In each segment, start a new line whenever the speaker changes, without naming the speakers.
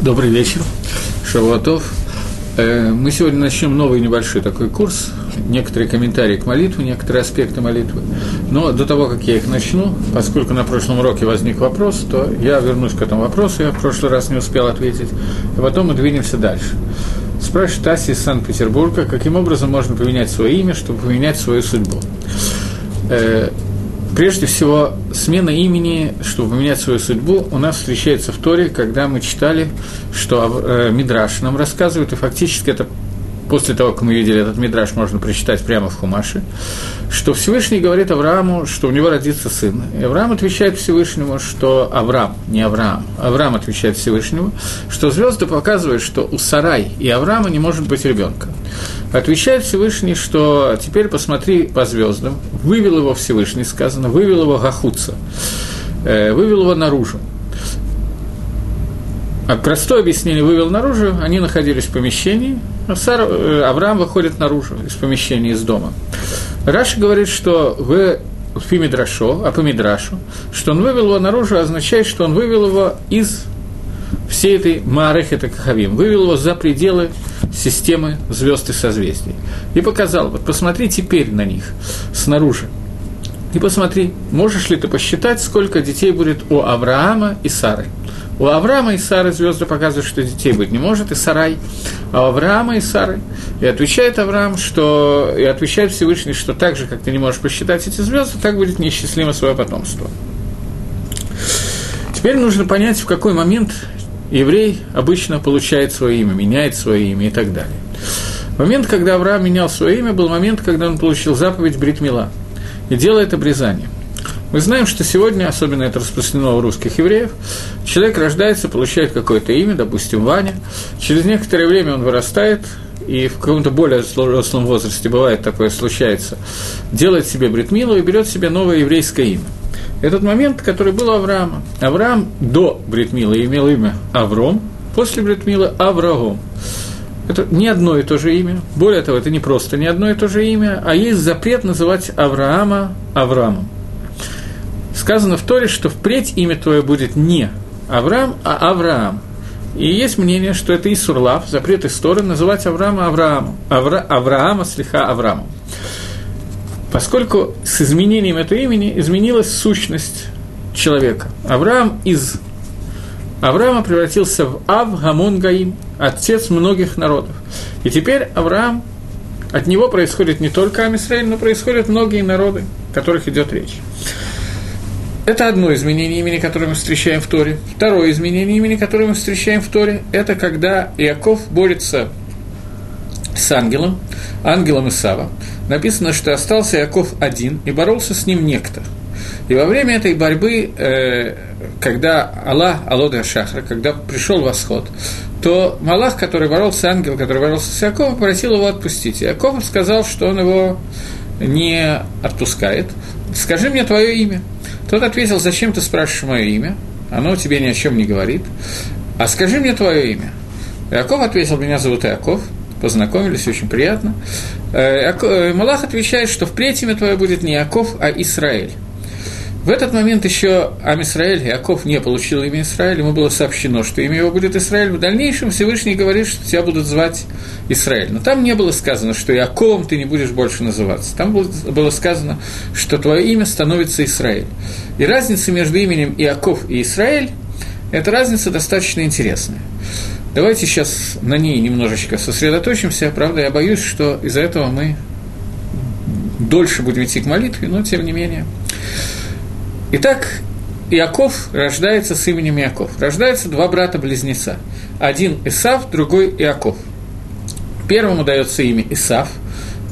Добрый вечер, Шавуатов. Э, мы сегодня начнем новый небольшой такой курс, некоторые комментарии к молитве, некоторые аспекты молитвы. Но до того, как я их начну, поскольку на прошлом уроке возник вопрос, то я вернусь к этому вопросу, я в прошлый раз не успел ответить, и потом мы двинемся дальше. Спрашивает Ася из Санкт-Петербурга, каким образом можно поменять свое имя, чтобы поменять свою судьбу. Прежде всего, смена имени, чтобы поменять свою судьбу, у нас встречается в Торе, когда мы читали, что э, Мидраш нам рассказывает, и фактически это после того, как мы видели этот мидраж, можно прочитать прямо в Хумаше, что Всевышний говорит Аврааму, что у него родится сын. И Авраам отвечает Всевышнему, что Авраам, не Авраам, Авраам отвечает Всевышнему, что звезды показывают, что у Сарай и Авраама не может быть ребенка. Отвечает Всевышний, что теперь посмотри по звездам, вывел его Всевышний, сказано, вывел его Гахуца, э, вывел его наружу. А простое объяснение вывел наружу, они находились в помещении, а Сара, э, Авраам выходит наружу из помещения, из дома. Раша говорит, что в Фимидрашо, а по что он вывел его наружу, означает, что он вывел его из всей этой Маарехета Кахавим, вывел его за пределы системы звезд и созвездий. И показал, вот посмотри теперь на них снаружи. И посмотри, можешь ли ты посчитать, сколько детей будет у Авраама и Сары. У Авраама и Сары звезды показывают, что детей быть не может, и Сарай. А у Авраама и Сары. И отвечает Авраам, что, и отвечает Всевышний, что так же, как ты не можешь посчитать эти звезды, так будет неисчислимо свое потомство. Теперь нужно понять, в какой момент еврей обычно получает свое имя, меняет свое имя и так далее. Момент, когда Авраам менял свое имя, был момент, когда он получил заповедь Бритмила и делает обрезание. Мы знаем, что сегодня, особенно это распространено у русских евреев, человек рождается, получает какое-то имя, допустим, Ваня, через некоторое время он вырастает, и в каком-то более взрослом возрасте, бывает такое, случается, делает себе бритмилу и берет себе новое еврейское имя. Этот момент, который был Авраама. Авраам до бритмила имел имя Авром, после бритмила Аврагом. Это не одно и то же имя. Более того, это не просто не одно и то же имя, а есть запрет называть Авраама Авраамом сказано в Торе, что впредь имя твое будет не Авраам, а Авраам. И есть мнение, что это Исурлав, запрет из Торы, называть Авраама Аврааму, Авра, Авраама слиха Аврааму. Поскольку с изменением этого имени изменилась сущность человека. Авраам из Авраама превратился в Ав Гамон Гаим, отец многих народов. И теперь Авраам, от него происходит не только Амисраиль, но происходят многие народы, о которых идет речь. Это одно изменение имени, которое мы встречаем в Торе. Второе изменение имени, которое мы встречаем в Торе, это когда Иаков борется с ангелом, ангелом Исава. Написано, что остался Иаков один, и боролся с ним некто. И во время этой борьбы, э, когда Аллах, Алода Шахра, когда пришел восход, то Малах, который боролся, ангел, который боролся с Иаковом, просил его отпустить. Иаков сказал, что он его не отпускает. «Скажи мне твое имя». Тот ответил, зачем ты спрашиваешь мое имя? Оно тебе ни о чем не говорит. А скажи мне твое имя. Иаков ответил, меня зовут Иаков. Познакомились, очень приятно. Э, э, Малах отвечает, что впредь имя твое будет не Иаков, а Израиль. В этот момент еще Амисраэль, Иаков не получил имя Израиль, ему было сообщено, что имя его будет Израиль. В дальнейшем Всевышний говорит, что тебя будут звать Израиль. Но там не было сказано, что Иаковом ты не будешь больше называться. Там было сказано, что твое имя становится Израиль. И разница между именем Иаков и Израиль – это разница достаточно интересная. Давайте сейчас на ней немножечко сосредоточимся. Правда, я боюсь, что из-за этого мы дольше будем идти к молитве, но тем не менее. Итак, Иаков рождается с именем Иаков. Рождаются два брата-близнеца. Один Исав, другой Иаков. Первому дается имя Исав,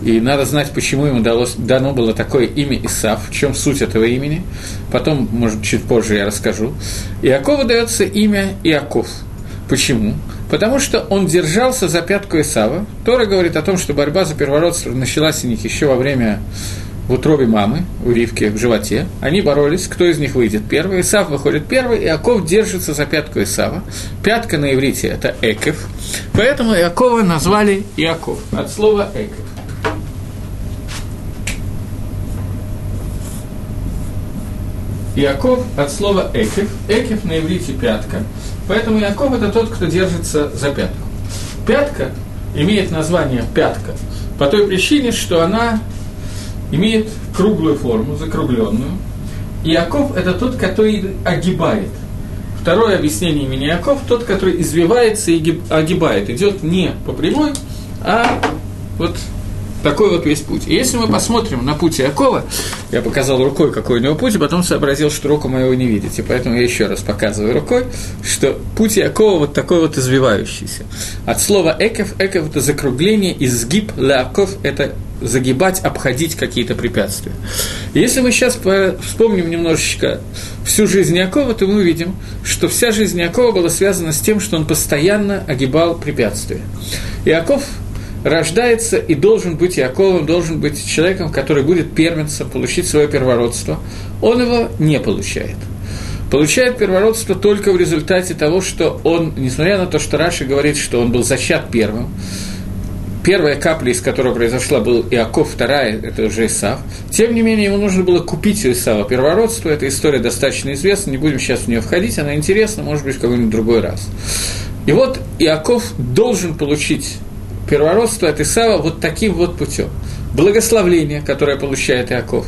и надо знать, почему ему далось, дано было такое имя Исав, в чем суть этого имени. Потом, может, чуть позже я расскажу. Иакову дается имя Иаков. Почему? Потому что он держался за пятку Исава. Тора говорит о том, что борьба за первородство началась у них еще во время в утробе мамы, у Ривки в животе. Они боролись, кто из них выйдет первый. Исав выходит первый, и Иаков держится за пятку Исава. Пятка на иврите – это Экев. Поэтому Иакова назвали Иаков от слова Экев. Яков от слова «экев». «Экев» на иврите «пятка». Поэтому Яков – это тот, кто держится за пятку. Пятка имеет название «пятка» по той причине, что она имеет круглую форму, закругленную. И Яков – это тот, который огибает. Второе объяснение имени Яков – тот, который извивается и огибает. Идет не по прямой, а вот такой вот весь путь. И если мы посмотрим на путь Якова, я показал рукой, какой у него путь, и потом сообразил, что руку моего не видите. Поэтому я еще раз показываю рукой, что путь Якова вот такой вот извивающийся. От слова эков, эков – это закругление, изгиб, ляков – это загибать, обходить какие-то препятствия. Если мы сейчас вспомним немножечко всю жизнь Якова, то мы увидим, что вся жизнь Якова была связана с тем, что он постоянно огибал препятствия. Иаков рождается и должен быть Яковом, должен быть человеком, который будет первенцем, получить свое первородство. Он его не получает. Получает первородство только в результате того, что он, несмотря на то, что Раши говорит, что он был зачат первым, первая капля, из которой произошла, был Иаков, вторая – это уже Исав. Тем не менее, ему нужно было купить у Исава первородство. Эта история достаточно известна, не будем сейчас в нее входить, она интересна, может быть, в какой-нибудь другой раз. И вот Иаков должен получить первородство от Исава вот таким вот путем. Благословление, которое получает Иаков,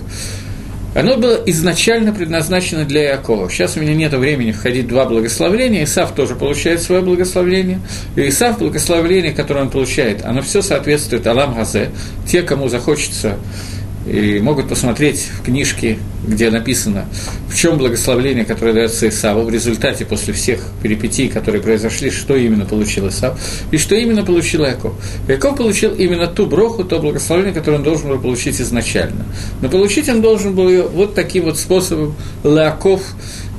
оно было изначально предназначено для Иакова. Сейчас у меня нет времени входить два благословления. Исав тоже получает свое благословление. И Исав, благословление, которое он получает, оно все соответствует Алам Газе. Те, кому захочется и могут посмотреть в книжке, где написано, в чем благословление, которое дается Исаву в результате после всех перипетий, которые произошли, что именно получил Исав, и что именно получил Яков. Яков получил именно ту броху, то благословение, которое он должен был получить изначально. Но получить он должен был ее вот таким вот способом, Лаков,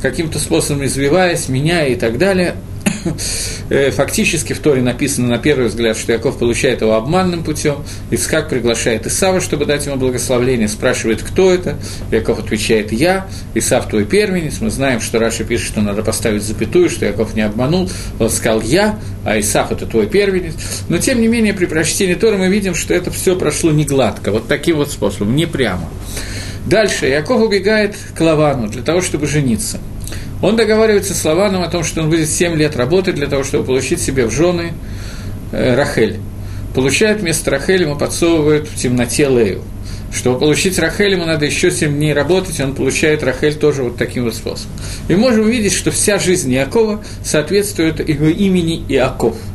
каким-то способом извиваясь, меняя и так далее – фактически в Торе написано на первый взгляд, что Яков получает его обманным путем. Ицхак приглашает Исава, чтобы дать ему благословление, спрашивает, кто это. Яков отвечает «Я». Исав твой первенец. Мы знаем, что Раша пишет, что надо поставить запятую, что Яков не обманул. Он сказал «Я», а Исав – это твой первенец. Но, тем не менее, при прочтении Торы мы видим, что это все прошло не гладко, вот таким вот способом, не прямо. Дальше Яков убегает к Лавану для того, чтобы жениться – он договаривается с Лаваном о том, что он будет 7 лет работать для того, чтобы получить себе в жены э, Рахель. Получает вместо Рахель, ему подсовывают в темноте Лею. Чтобы получить Рахель, ему надо еще 7 дней работать, он получает Рахель тоже вот таким вот способом. И можем увидеть, что вся жизнь Иакова соответствует его имени Иаков –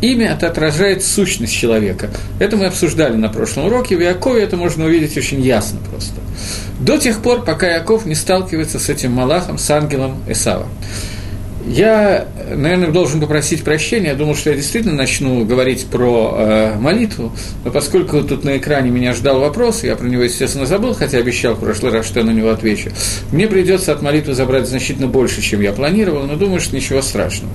Имя это отражает сущность человека. Это мы обсуждали на прошлом уроке. В Якове это можно увидеть очень ясно просто. До тех пор, пока Яков не сталкивается с этим Малахом, с ангелом Эсава. Я, наверное, должен попросить прощения. Я думал, что я действительно начну говорить про э, молитву, но поскольку тут на экране меня ждал вопрос, я про него, естественно, забыл, хотя обещал в прошлый раз, что я на него отвечу. Мне придется от молитвы забрать значительно больше, чем я планировал, но думаю, что ничего страшного.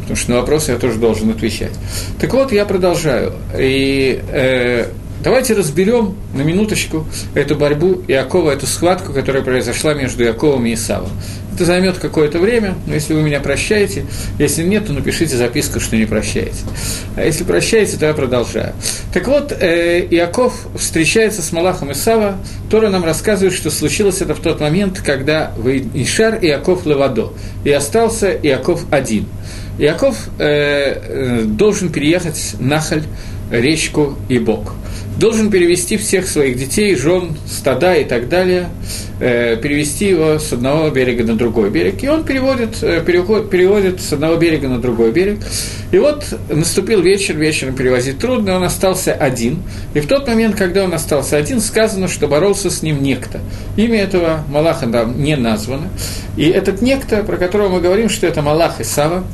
Потому что на вопросы я тоже должен отвечать. Так вот, я продолжаю. И э, Давайте разберем на минуточку эту борьбу Иакова, эту схватку, которая произошла между Иаковом и Исавом. Это займет какое-то время, но если вы меня прощаете, если нет, то напишите записку, что не прощаете. А если прощаете, то я продолжаю. Так вот, э, Иаков встречается с Малахом Исава. Тора нам рассказывает, что случилось это в тот момент, когда Ишар Иаков Левадо, и остался Иаков один. Иаков э, э, должен переехать на Халь, речку и Бог должен перевести всех своих детей, жен, стада и так далее, э, перевести его с одного берега на другой берег. И он переводит, э, перевод, переводит с одного берега на другой берег. И вот наступил вечер, вечером перевозить трудно, он остался один. И в тот момент, когда он остался один, сказано, что боролся с ним некто. Имя этого Малаха там не названо. И этот некто, про которого мы говорим, что это Малах Исава,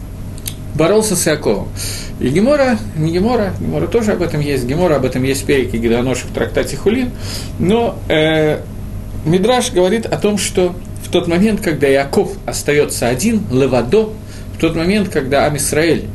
боролся с Яковом. И Гемора, не Гемора, Гемора тоже об этом есть, Гемора об этом есть в перике Гедоношек в трактате Хулин, но э, Мидраш говорит о том, что в тот момент, когда Яков остается один, Левадо, в тот момент, когда Амисраэль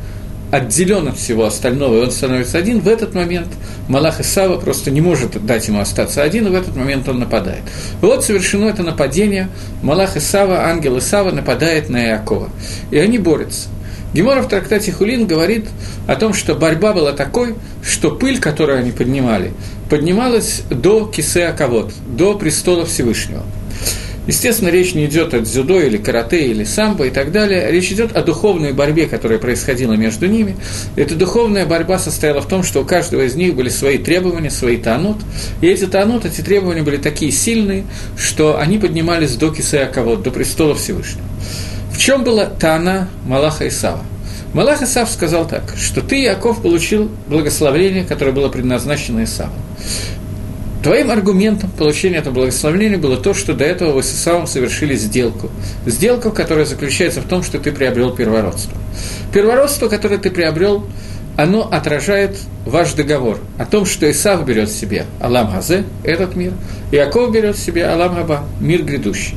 отделен от всего остального, и он становится один, в этот момент Малах Исава просто не может дать ему остаться один, и в этот момент он нападает. И вот совершено это нападение, Малах Исава, ангел Исава нападает на Иакова, и они борются. Гемора в трактате Хулин говорит о том, что борьба была такой, что пыль, которую они поднимали, поднималась до Кисея Кавод, до престола Всевышнего. Естественно, речь не идет о дзюдо или карате или самбо и так далее. Речь идет о духовной борьбе, которая происходила между ними. Эта духовная борьба состояла в том, что у каждого из них были свои требования, свои танут. И эти танут, эти требования были такие сильные, что они поднимались до Кисаяковод, до престола Всевышнего. В чем была Тана Малаха Исава? Малах Исав сказал так, что ты, Яков, получил благословение, которое было предназначено Исаву. Твоим аргументом получения этого благословения было то, что до этого вы с Исавом совершили сделку. Сделку, которая заключается в том, что ты приобрел первородство. Первородство, которое ты приобрел, оно отражает ваш договор о том, что Исав берет себе Алам Газе, этот мир, и Яков берет себе Алам Габа, мир грядущий.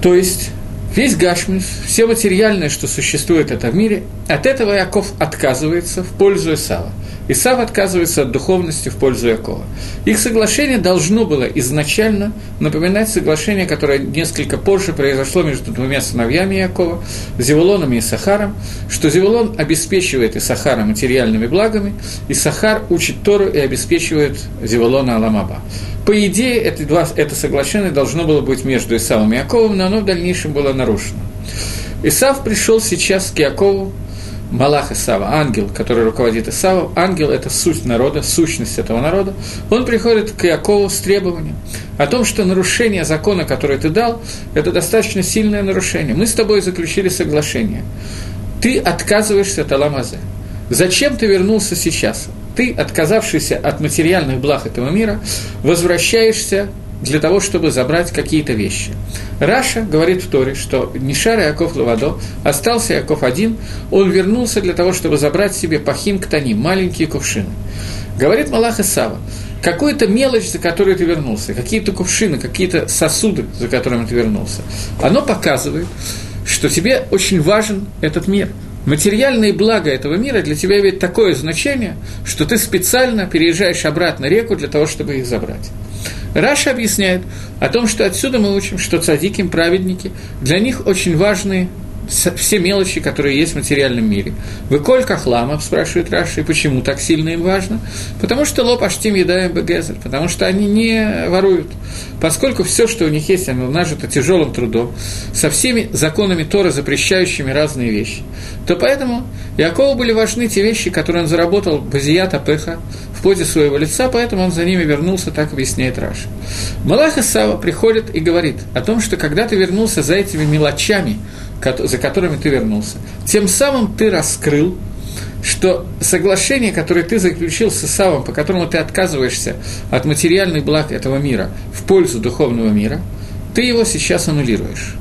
То есть Весь Гашмис, все материальное, что существует в этом мире, от этого Яков отказывается в пользу Исава. Исав отказывается от духовности в пользу Якова. Их соглашение должно было изначально напоминать соглашение, которое несколько позже произошло между двумя сыновьями Якова, Зевулоном и Сахаром, что Зевулон обеспечивает Исахара материальными благами, и Сахар учит Тору и обеспечивает Зевулона Аламаба. По идее, это, два, это соглашение должно было быть между Исавом и Яковом, но оно в дальнейшем было нарушено. Исав пришел сейчас к Якову, Малах Исава, ангел, который руководит Исавом, ангел – это суть народа, сущность этого народа, он приходит к Якову с требованием о том, что нарушение закона, который ты дал, это достаточно сильное нарушение. Мы с тобой заключили соглашение. Ты отказываешься от Аламазе. Зачем ты вернулся сейчас? Ты, отказавшийся от материальных благ этого мира, возвращаешься для того, чтобы забрать какие-то вещи. Раша говорит в Торе, что Нишар Яков Лавадо, остался Яков один, он вернулся для того, чтобы забрать себе пахим ктаним, маленькие кувшины. Говорит Малах Исава, какую-то мелочь, за которую ты вернулся, какие-то кувшины, какие-то сосуды, за которыми ты вернулся, оно показывает, что тебе очень важен этот мир – материальные блага этого мира для тебя имеют такое значение, что ты специально переезжаешь обратно реку для того, чтобы их забрать. Раша объясняет о том, что отсюда мы учим, что цадики, праведники, для них очень важны все мелочи, которые есть в материальном мире. Вы коль хлама, спрашивает Раша, и почему так сильно им важно? Потому что лоб аштим едаем бегезер, потому что они не воруют. Поскольку все, что у них есть, оно нажито тяжелым трудом, со всеми законами Тора, запрещающими разные вещи, то поэтому Якову были важны те вещи, которые он заработал базията пеха в своего лица, поэтому он за ними вернулся, так объясняет Раша. Малах Исава приходит и говорит о том, что когда ты вернулся за этими мелочами, за которыми ты вернулся. Тем самым ты раскрыл, что соглашение, которое ты заключил с Исавом, по которому ты отказываешься от материальных благ этого мира в пользу духовного мира, ты его сейчас аннулируешь.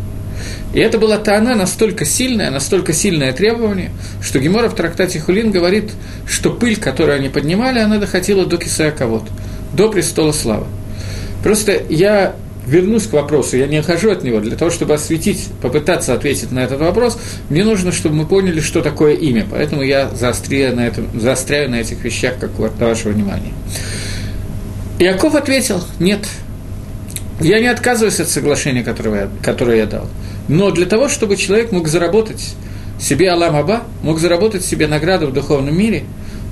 И это была Таана настолько сильная, настолько сильное требование, что Гемора в трактате Хулин говорит, что пыль, которую они поднимали, она доходила до Кисая Кавод, до престола славы. Просто я вернусь к вопросу, я не отхожу от него, для того, чтобы осветить, попытаться ответить на этот вопрос, мне нужно, чтобы мы поняли, что такое имя, поэтому я заостряю на, этом, заостряю на этих вещах, как на вашего внимания. Иаков ответил, нет, я не отказываюсь от соглашения, которое которое я дал, но для того, чтобы человек мог заработать себе Алам Аба, мог заработать себе награду в духовном мире,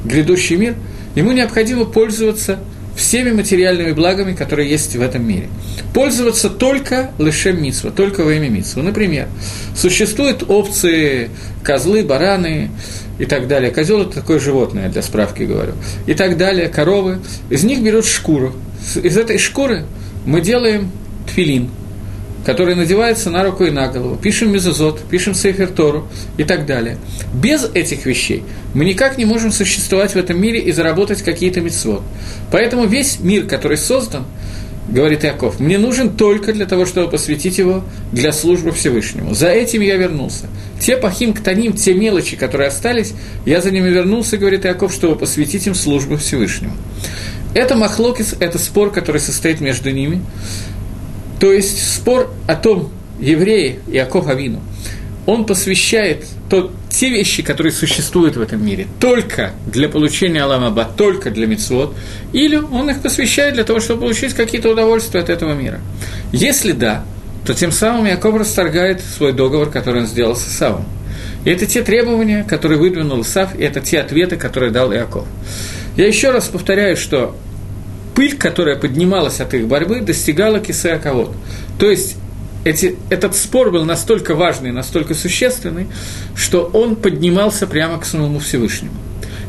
грядущий мир, ему необходимо пользоваться – всеми материальными благами, которые есть в этом мире. Пользоваться только лишем митсва, только во имя митсва. Например, существуют опции козлы, бараны и так далее. Козел – это такое животное, для справки говорю. И так далее, коровы. Из них берут шкуру. Из этой шкуры мы делаем тфилин – который надевается на руку и на голову, пишем мезозот, пишем сейфер Тору и так далее. Без этих вещей мы никак не можем существовать в этом мире и заработать какие-то мецвод. Поэтому весь мир, который создан, говорит Яков, мне нужен только для того, чтобы посвятить его для службы Всевышнему. За этим я вернулся. Те пахим ктаним, те мелочи, которые остались, я за ними вернулся, говорит Яков, чтобы посвятить им службу Всевышнему. Это махлокис, это спор, который состоит между ними. То есть спор о том, евреи Иаков Авину, он посвящает то, те вещи, которые существуют в этом мире, только для получения Аламаба, только для Мицвод, или он их посвящает для того, чтобы получить какие-то удовольствия от этого мира. Если да, то тем самым Яков расторгает свой договор, который он сделал с Исавом. И это те требования, которые выдвинул Исав, и это те ответы, которые дал Иаков. Я еще раз повторяю, что пыль, которая поднималась от их борьбы, достигала кисея кого То есть эти, этот спор был настолько важный, настолько существенный, что он поднимался прямо к самому Всевышнему.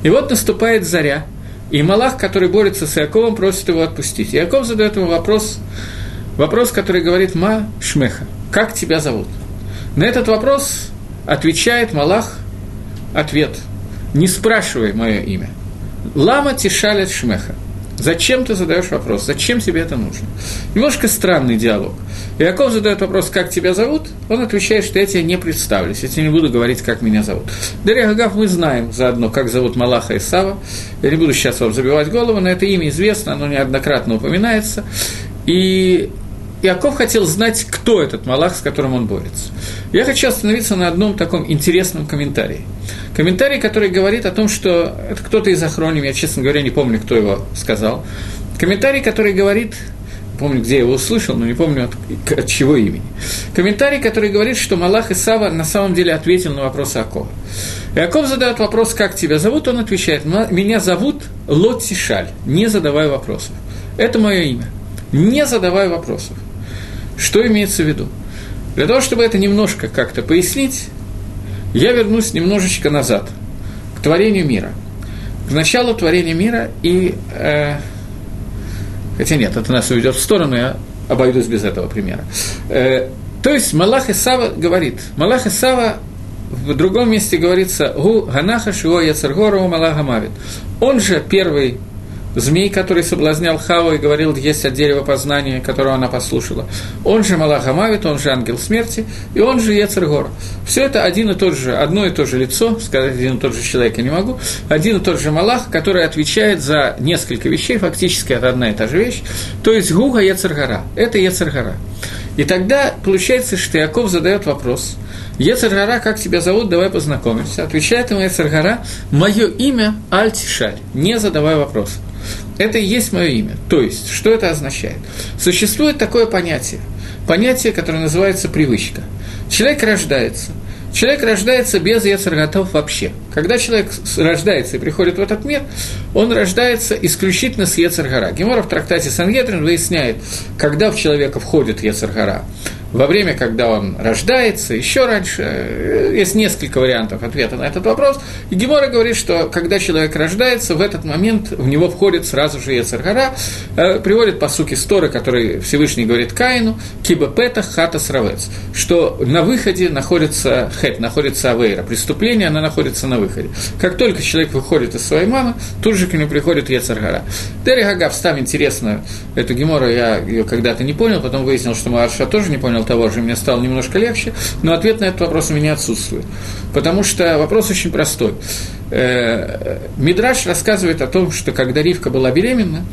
И вот наступает заря, и Малах, который борется с Иаковом, просит его отпустить. Иаков задает ему вопрос, вопрос, который говорит «Ма Шмеха» – «Как тебя зовут?» На этот вопрос отвечает Малах ответ «Не спрашивай мое имя». «Лама тишалят Шмеха» – Зачем ты задаешь вопрос? Зачем тебе это нужно? Немножко странный диалог. Иаков задает вопрос, как тебя зовут, он отвечает, что я тебе не представлюсь, я тебе не буду говорить, как меня зовут. Дарья Гагав мы знаем заодно, как зовут Малаха и Сава. Я не буду сейчас вам забивать голову, но это имя известно, оно неоднократно упоминается. И Иаков хотел знать, кто этот Малах, с которым он борется. Я хочу остановиться на одном таком интересном комментарии. Комментарий, который говорит о том, что это кто-то из охроним, я, честно говоря, не помню, кто его сказал. Комментарий, который говорит, помню, где я его услышал, но не помню от, от чего имени. Комментарий, который говорит, что Малах и Сава на самом деле ответил на вопрос Акова. Иаков задает вопрос, как тебя зовут, он отвечает, меня зовут Лотти Шаль, не задавай вопросов. Это мое имя. Не задавай вопросов. Что имеется в виду? Для того, чтобы это немножко как-то пояснить, я вернусь немножечко назад, к творению мира. К началу творения мира и... Э, хотя нет, это нас уведет в сторону, я обойдусь без этого примера. Э, то есть Малах Исава говорит, Малах Исава в другом месте говорится «Гу ганаха шио яцергору малага мавит». Он же первый змей, который соблазнял Хаву и говорил, есть от дерева познания, которого она послушала. Он же Малах Амавит, он же ангел смерти, и он же Ецергор. Все это один и тот же, одно и то же лицо, сказать один и тот же человек я не могу, один и тот же Малах, который отвечает за несколько вещей, фактически это одна и та же вещь, то есть Гуга Ецергора, это Ецергора. И тогда получается, что Яков задает вопрос, Ецергара, как тебя зовут, давай познакомимся. Отвечает ему Ецергара, мое имя Альтишаль, не задавай вопросов. Это и есть мое имя. То есть, что это означает? Существует такое понятие, понятие, которое называется привычка. Человек рождается. Человек рождается без яцерготов вообще. Когда человек рождается и приходит в этот мир, он рождается исключительно с Ецергара. Гемора в трактате Сангедрин выясняет, когда в человека входит Ецергара во время, когда он рождается, еще раньше. Э, есть несколько вариантов ответа на этот вопрос. И Гемора говорит, что когда человек рождается, в этот момент в него входит сразу же Ецаргара, э, приводит по суке Сторы, который Всевышний говорит Каину, киба пета хата сравец, что на выходе находится хет, находится авейра, преступление, она находится на выходе. Как только человек выходит из своей мамы, тут же к нему приходит Ецаргара. Дери Гагав, там интересно, эту Гемору я ее когда-то не понял, потом выяснил, что Марша тоже не понял, понял того же, мне стало немножко легче, но ответ на этот вопрос у меня отсутствует. Потому что вопрос очень простой. Э, Мидраш рассказывает о том, что когда Ривка была беременна,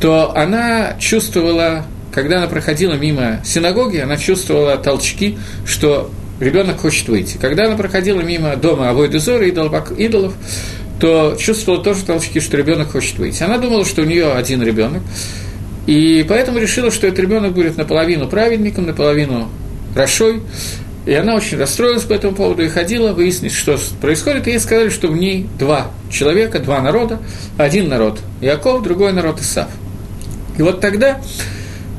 то она чувствовала, когда она проходила мимо синагоги, она чувствовала толчки, что ребенок хочет выйти. Когда она проходила мимо дома Авойдезора, идолов, идолов, то чувствовала тоже толчки, что ребенок хочет выйти. Она думала, что у нее один ребенок, и поэтому решила, что этот ребенок будет наполовину праведником, наполовину Рашой. И она очень расстроилась по этому поводу и ходила выяснить, что происходит. И ей сказали, что в ней два человека, два народа. Один народ Яков, другой народ Исав. И вот тогда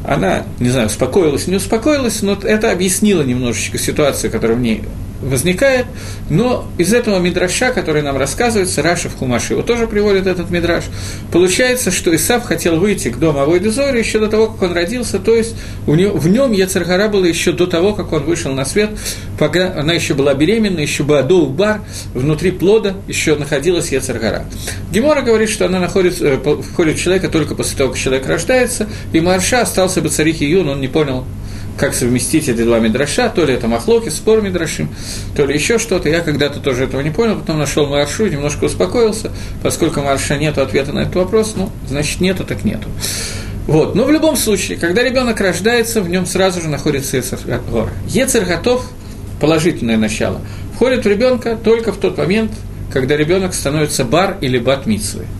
она, не знаю, успокоилась, не успокоилась, но это объяснило немножечко ситуацию, которая в ней возникает, но из этого мидраша, который нам рассказывается, Раша в Хумаше его тоже приводит этот мидраш, получается, что Исав хотел выйти к дому Авойдезори еще до того, как он родился, то есть у него, в нем Яцергара было еще до того, как он вышел на свет, пока она еще была беременна, еще была до бар, внутри плода еще находилась Яцергара. Гемора говорит, что она находится, э, входит в человека только после того, как человек рождается, и Марша остался бы царик Юн, он не понял, как совместить эти два мидраша, то ли это махлоки, спор мидрашим, то ли еще что-то. Я когда-то тоже этого не понял, потом нашел маршу, немножко успокоился, поскольку марша нет ответа на этот вопрос, ну, значит, нету, так нету. Вот. Но в любом случае, когда ребенок рождается, в нем сразу же находится Ецергор. Ецер готов, положительное начало, входит в ребенка только в тот момент, когда ребенок становится бар или бат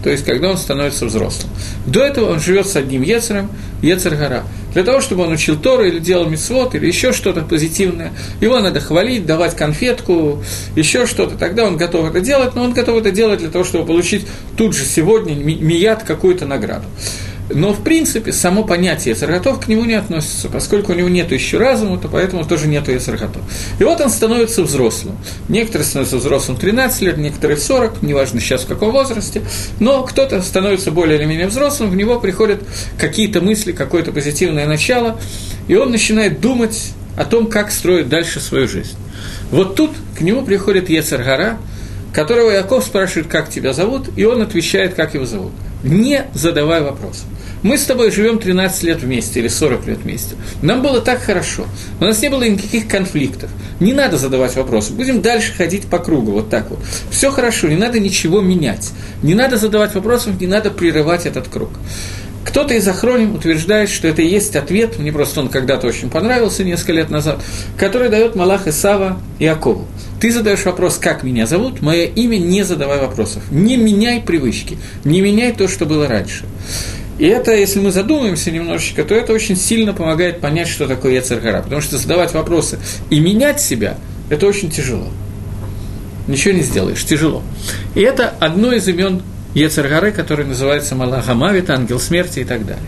то есть когда он становится взрослым. До этого он живет с одним Ецером, Ецергора. Для того, чтобы он учил Тору или делал мицвод, или еще что-то позитивное, его надо хвалить, давать конфетку, еще что-то, тогда он готов это делать, но он готов это делать для того, чтобы получить тут же сегодня мият какую-то награду. Но, в принципе, само понятие Яцерготов к нему не относится, поскольку у него нет еще разума, то поэтому тоже нет Яцерготов. И вот он становится взрослым. Некоторые становятся взрослым 13 лет, некоторые 40, неважно сейчас в каком возрасте, но кто-то становится более или менее взрослым, в него приходят какие-то мысли, какое-то позитивное начало, и он начинает думать о том, как строить дальше свою жизнь. Вот тут к нему приходит Ецаргара, которого Яков спрашивает, как тебя зовут, и он отвечает, как его зовут. Не задавай вопросов. Мы с тобой живем 13 лет вместе или 40 лет вместе. Нам было так хорошо. У нас не было никаких конфликтов. Не надо задавать вопросы. Будем дальше ходить по кругу, вот так вот. Все хорошо, не надо ничего менять. Не надо задавать вопросов, не надо прерывать этот круг. Кто-то из охроним утверждает, что это и есть ответ, мне просто он когда-то очень понравился несколько лет назад, который дает Малах Исава Иакову. Ты задаешь вопрос, как меня зовут, мое имя, не задавай вопросов. Не меняй привычки, не меняй то, что было раньше. И это, если мы задумаемся немножечко, то это очень сильно помогает понять, что такое Ецаргара. Потому что задавать вопросы и менять себя – это очень тяжело. Ничего не сделаешь, тяжело. И это одно из имен Ецаргары, который называется Малахамавит, ангел смерти и так далее.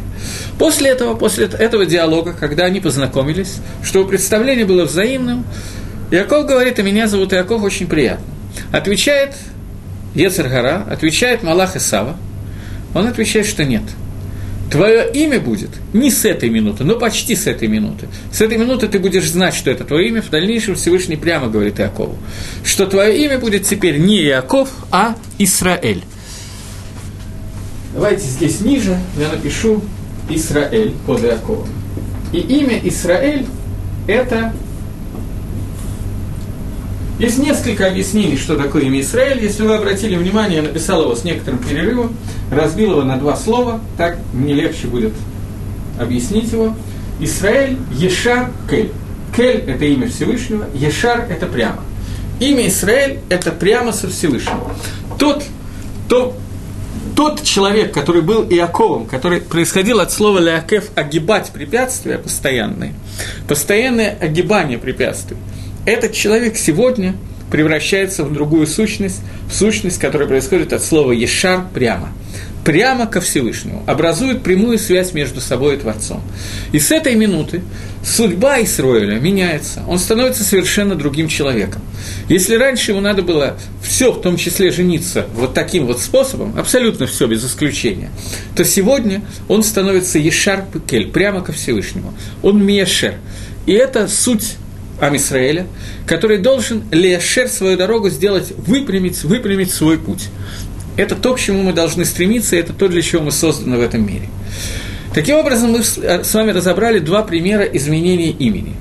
После этого, после этого диалога, когда они познакомились, что представление было взаимным, Яков говорит, а меня зовут Яков, очень приятно. Отвечает Ецаргара, отвечает Малах Исава, он отвечает, что нет – Твое имя будет не с этой минуты, но почти с этой минуты. С этой минуты ты будешь знать, что это твое имя. В дальнейшем Всевышний прямо говорит Иакову, что твое имя будет теперь не Иаков, а Исраэль. Давайте здесь ниже я напишу Исраэль под Иаковом. И имя Исраэль – это есть несколько объяснений, что такое имя Израиль. Если вы обратили внимание, я написал его с некоторым перерывом, разбил его на два слова, так мне легче будет объяснить его. Израиль, Ешар, Кель. Кель – это имя Всевышнего, Ешар – это прямо. Имя Израиль – это прямо со Всевышнего. Тот, то, тот человек, который был Иаковом, который происходил от слова «леакев» – огибать препятствия постоянные, постоянное огибание препятствий – этот человек сегодня превращается в другую сущность, в сущность, которая происходит от слова «ешар» прямо прямо ко Всевышнему, образует прямую связь между собой и Творцом. И с этой минуты судьба Исроиля меняется, он становится совершенно другим человеком. Если раньше ему надо было все, в том числе жениться, вот таким вот способом, абсолютно все без исключения, то сегодня он становится Ешар Пекель, прямо ко Всевышнему. Он Мешер. И это суть Амисраэля, который должен лешер свою дорогу сделать, выпрямить, выпрямить свой путь. Это то, к чему мы должны стремиться, это то, для чего мы созданы в этом мире. Таким образом, мы с вами разобрали два примера изменения имени.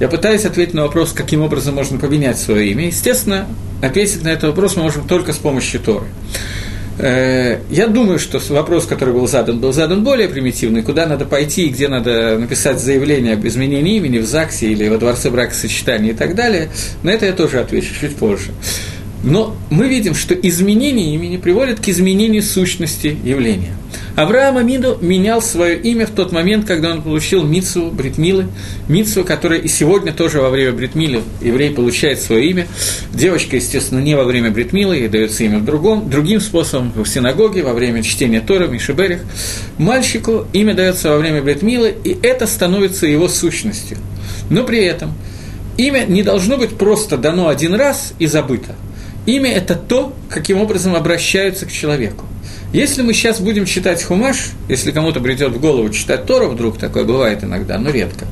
Я пытаюсь ответить на вопрос, каким образом можно поменять свое имя. Естественно, ответить на этот вопрос мы можем только с помощью Торы. Э, я думаю, что вопрос, который был задан, был задан более примитивный, куда надо пойти и где надо написать заявление об изменении имени в ЗАГСе или во Дворце бракосочетания и так далее. На это я тоже отвечу чуть позже. Но мы видим, что изменение имени приводит к изменению сущности явления. Авраам Амиду менял свое имя в тот момент, когда он получил Мицу Бритмилы, Мицу, которая и сегодня тоже во время Бритмилы еврей получает свое имя. Девочка, естественно, не во время Бритмилы, ей дается имя в другом, другим способом, в синагоге, во время чтения Тора, Мишеберих. Мальчику имя дается во время Бритмилы, и это становится его сущностью. Но при этом имя не должно быть просто дано один раз и забыто – Имя – это то, каким образом обращаются к человеку. Если мы сейчас будем читать Хумаш, если кому-то придет в голову читать Тору вдруг, такое бывает иногда, но редко,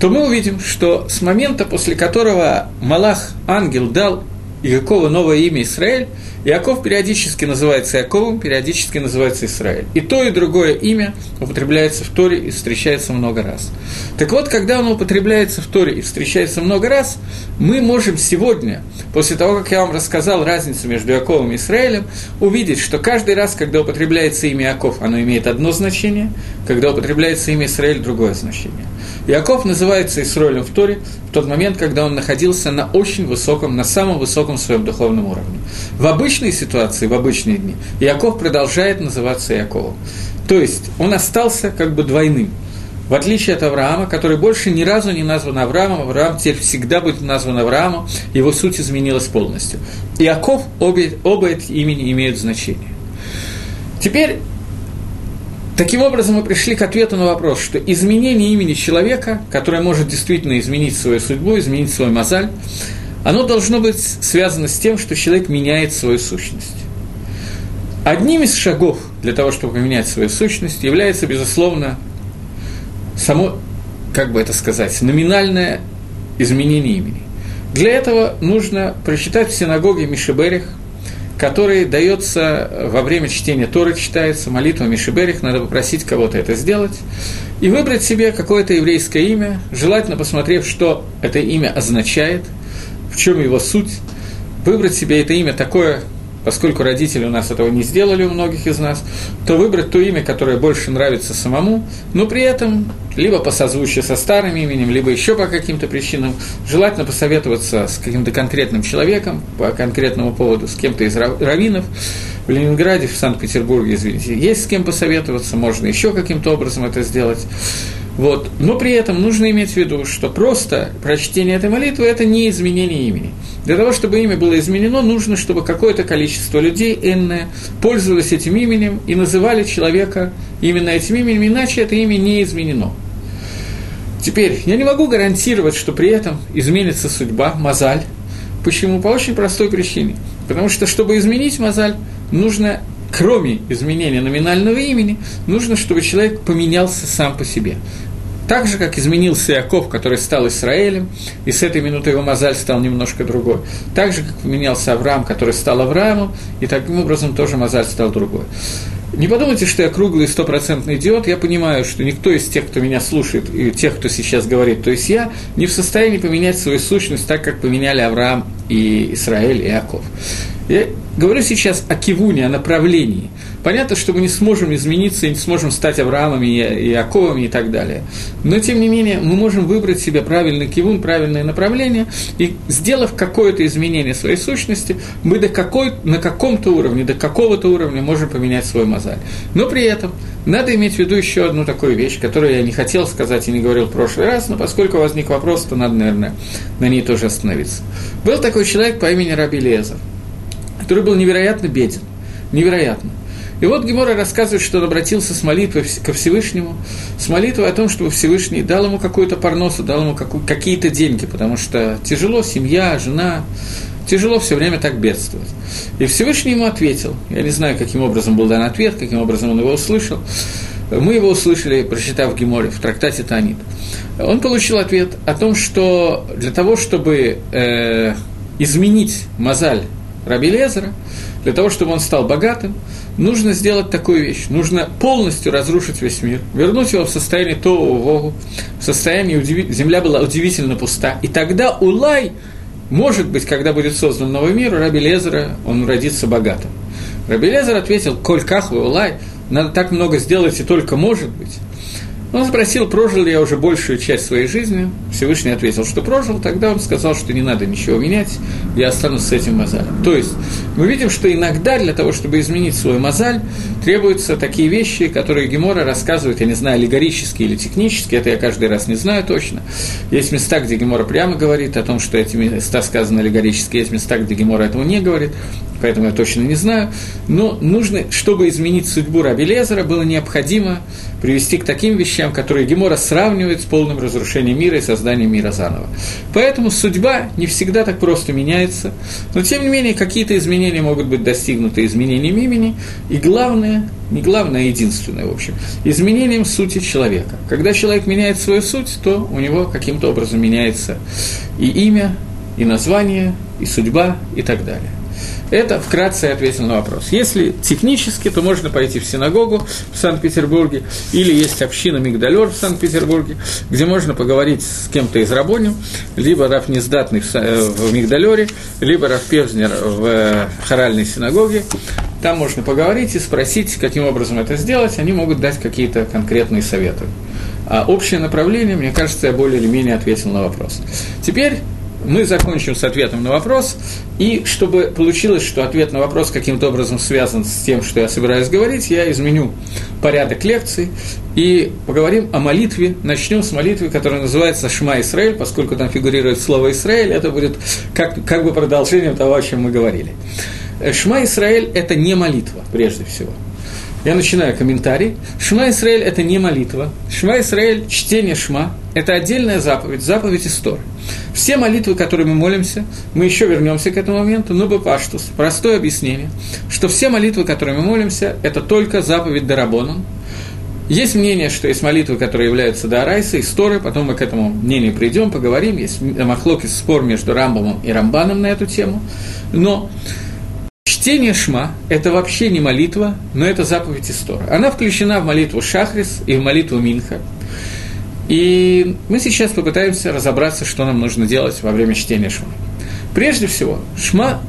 то мы увидим, что с момента, после которого Малах, ангел, дал Иакова новое имя Израиль, Иаков периодически называется Иаковом, периодически называется Израиль. И то, и другое имя употребляется в Торе и встречается много раз. Так вот, когда оно употребляется в Торе и встречается много раз, мы можем сегодня, после того, как я вам рассказал разницу между Иаковом и Израилем, увидеть, что каждый раз, когда употребляется имя Иаков, оно имеет одно значение, когда употребляется имя Израиль – другое значение. Иаков называется Исроилем в Торе в тот момент, когда он находился на очень высоком, на самом высоком своем духовном уровне. В обычной ситуации, в обычные дни, Иаков продолжает называться Иаковом. То есть он остался как бы двойным. В отличие от Авраама, который больше ни разу не назван Авраамом, Авраам теперь всегда будет назван Авраамом, его суть изменилась полностью. Иаков, обе, оба эти имени имеют значение. Теперь Таким образом, мы пришли к ответу на вопрос, что изменение имени человека, которое может действительно изменить свою судьбу, изменить свой мозаль, оно должно быть связано с тем, что человек меняет свою сущность. Одним из шагов для того, чтобы поменять свою сущность, является, безусловно, само, как бы это сказать, номинальное изменение имени. Для этого нужно прочитать в синагоге Мишеберих – который дается во время чтения Торы, читается, молитва Мишиберих, надо попросить кого-то это сделать, и выбрать себе какое-то еврейское имя, желательно посмотрев, что это имя означает, в чем его суть, выбрать себе это имя такое, поскольку родители у нас этого не сделали у многих из нас, то выбрать то имя, которое больше нравится самому, но при этом либо по созвучию со старым именем, либо еще по каким-то причинам, желательно посоветоваться с каким-то конкретным человеком по конкретному поводу, с кем-то из раввинов, в Ленинграде, в Санкт-Петербурге, извините, есть с кем посоветоваться, можно еще каким-то образом это сделать. Вот. Но при этом нужно иметь в виду, что просто прочтение этой молитвы – это не изменение имени. Для того, чтобы имя было изменено, нужно, чтобы какое-то количество людей, энное, пользовалось этим именем и называли человека именно этим именем, иначе это имя не изменено. Теперь, я не могу гарантировать, что при этом изменится судьба, мозаль. Почему? По очень простой причине. Потому что, чтобы изменить мозаль, нужно кроме изменения номинального имени, нужно, чтобы человек поменялся сам по себе. Так же, как изменился Иаков, который стал Израилем, и с этой минуты его мозаль стал немножко другой. Так же, как поменялся Авраам, который стал Авраамом, и таким образом тоже мозаль стал другой. Не подумайте, что я круглый стопроцентный идиот. Я понимаю, что никто из тех, кто меня слушает, и тех, кто сейчас говорит, то есть я, не в состоянии поменять свою сущность так, как поменяли Авраам и Израиль и Иаков. Я говорю сейчас о кивуне, о направлении. Понятно, что мы не сможем измениться и не сможем стать Авраамами и Иаковами и так далее. Но, тем не менее, мы можем выбрать себе правильный кивун, правильное направление, и, сделав какое-то изменение своей сущности, мы до какой, на каком-то уровне, до какого-то уровня можем поменять свой мозаль. Но при этом надо иметь в виду еще одну такую вещь, которую я не хотел сказать и не говорил в прошлый раз, но поскольку возник вопрос, то надо, наверное, на ней тоже остановиться. Был такой человек по имени Раби Лезер – который был невероятно беден. Невероятно. И вот Гемора рассказывает, что он обратился с молитвой ко Всевышнему, с молитвой о том, чтобы Всевышний дал ему какую-то парносу, дал ему какие-то деньги, потому что тяжело, семья, жена, тяжело все время так бедствовать. И Всевышний ему ответил. Я не знаю, каким образом был дан ответ, каким образом он его услышал. Мы его услышали, прочитав Геморе в трактате Танит. Он получил ответ о том, что для того, чтобы э, изменить мозаль Раби Лезера, для того, чтобы он стал богатым, нужно сделать такую вещь. Нужно полностью разрушить весь мир, вернуть его в состояние Тоу Вогу, в состоянии, удиви... земля была удивительно пуста. И тогда Улай, может быть, когда будет создан новый мир, у Раби Лезера он родится богатым. Раби Лезер ответил, «Коль кахвы Улай, надо так много сделать, и только может быть». Он спросил, прожил ли я уже большую часть своей жизни. Всевышний ответил, что прожил. Тогда он сказал, что не надо ничего менять, я останусь с этим мозалем. То есть мы видим, что иногда для того, чтобы изменить свой мозаль, требуются такие вещи, которые Гемора рассказывает, я не знаю, аллегорически или технически, это я каждый раз не знаю точно. Есть места, где Гемора прямо говорит о том, что эти места сказаны аллегорически, есть места, где Гемора этого не говорит поэтому я точно не знаю. Но нужно, чтобы изменить судьбу Раби Лезера, было необходимо привести к таким вещам, которые Гемора сравнивает с полным разрушением мира и созданием мира заново. Поэтому судьба не всегда так просто меняется, но тем не менее какие-то изменения могут быть достигнуты изменением имени, и главное, не главное, а единственное, в общем, изменением сути человека. Когда человек меняет свою суть, то у него каким-то образом меняется и имя, и название, и судьба, и так далее. Это вкратце ответил на вопрос. Если технически, то можно пойти в синагогу в Санкт-Петербурге, или есть община Мигдалер в Санкт-Петербурге, где можно поговорить с кем-то из рабоню, либо Раф Нездатный в э, Мигдалере, либо Раф Певзнер в э, хоральной синагоге. Там можно поговорить и спросить, каким образом это сделать, они могут дать какие-то конкретные советы. А общее направление, мне кажется, я более или менее ответил на вопрос. Теперь мы закончим с ответом на вопрос, и чтобы получилось, что ответ на вопрос каким-то образом связан с тем, что я собираюсь говорить, я изменю порядок лекций и поговорим о молитве. Начнем с молитвы, которая называется «Шма Исраэль», поскольку там фигурирует слово «Израиль», это будет как, как бы продолжением того, о чем мы говорили. «Шма Исраэль» – это не молитва, прежде всего. Я начинаю комментарий. Шма Исраэль – это не молитва. Шма Исраэль – чтение Шма. Это отдельная заповедь, заповедь Истор. Все молитвы, которые мы молимся, мы еще вернемся к этому моменту, но бы паштус. Простое объяснение, что все молитвы, которые мы молимся, это только заповедь Дарабоном. Есть мнение, что есть молитвы, которые являются Даарайса, Исторы, потом мы к этому мнению придем, поговорим. Есть махлоки спор между Рамбомом и Рамбаном на эту тему. Но Чтение Шма – это вообще не молитва, но это заповедь Истора. Она включена в молитву Шахрис и в молитву Минха. И мы сейчас попытаемся разобраться, что нам нужно делать во время чтения Шма. Прежде всего, Шма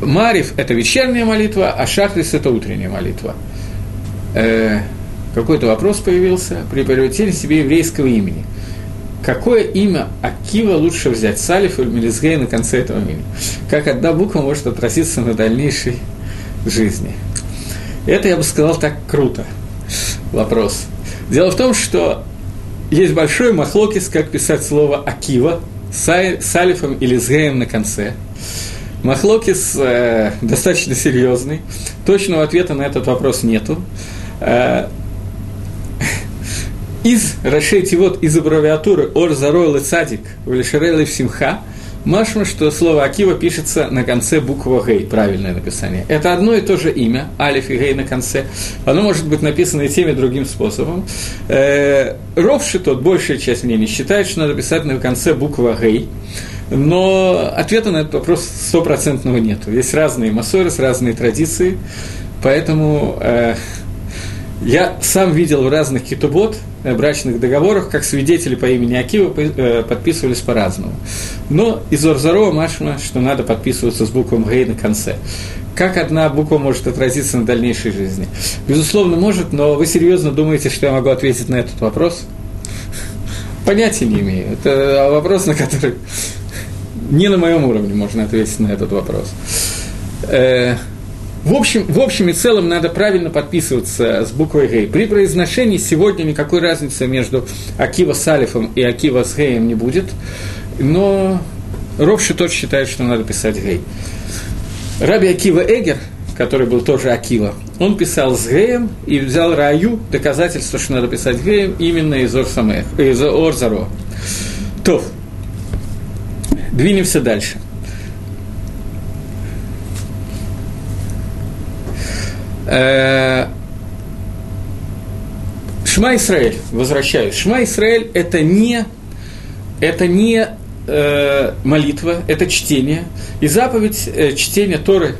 Марив – это вечерняя молитва, а Шахрис – это утренняя молитва. Э, какой-то вопрос появился при приобретении себе еврейского имени – какое имя Акива лучше взять, Салиф или Мелизгей на конце этого имени? Как одна буква может отразиться на дальнейшей жизни? Это, я бы сказал, так круто. Вопрос. Дело в том, что есть большой махлокис, как писать слово Акива, с Алифом или с Геем на конце. Махлокис э, достаточно серьезный. Точного ответа на этот вопрос нету. Э, из Рашейти вот из аббревиатуры Ор Заройл и Цадик в Лишерел и Симха, Машма, что слово Акива пишется на конце буквы Гей, правильное написание. Это одно и то же имя, Алиф и Гей на конце. Оно может быть написано и тем, и другим способом. Э, Ровши тот, большая часть мнений, считает, что надо писать на конце буква Гей. Но ответа на этот вопрос стопроцентного нет. Есть разные массоры, разные традиции, поэтому э, я сам видел в разных китубот, э, брачных договорах, как свидетели по имени Акива э, подписывались по-разному. Но из Орзарова Машма, что надо подписываться с буквой Гей на конце. Как одна буква может отразиться на дальнейшей жизни? Безусловно, может, но вы серьезно думаете, что я могу ответить на этот вопрос? Понятия не имею. Это вопрос, на который не на моем уровне можно ответить на этот вопрос. В общем, в общем и целом надо правильно подписываться с буквой Гей. При произношении сегодня никакой разницы между Акива с Алифом и Акива с Геем не будет, но Ровши тот считает, что надо писать Гей. Раби Акива Эгер, который был тоже Акива, он писал с Геем и взял Раю, доказательство, что надо писать Геем, именно из Орсамех, из Орзаро. То, двинемся дальше. Шма Исраэль, возвращаюсь. Шма Исраэль – это не, это не э, молитва, это чтение. И заповедь э, чтения Торы,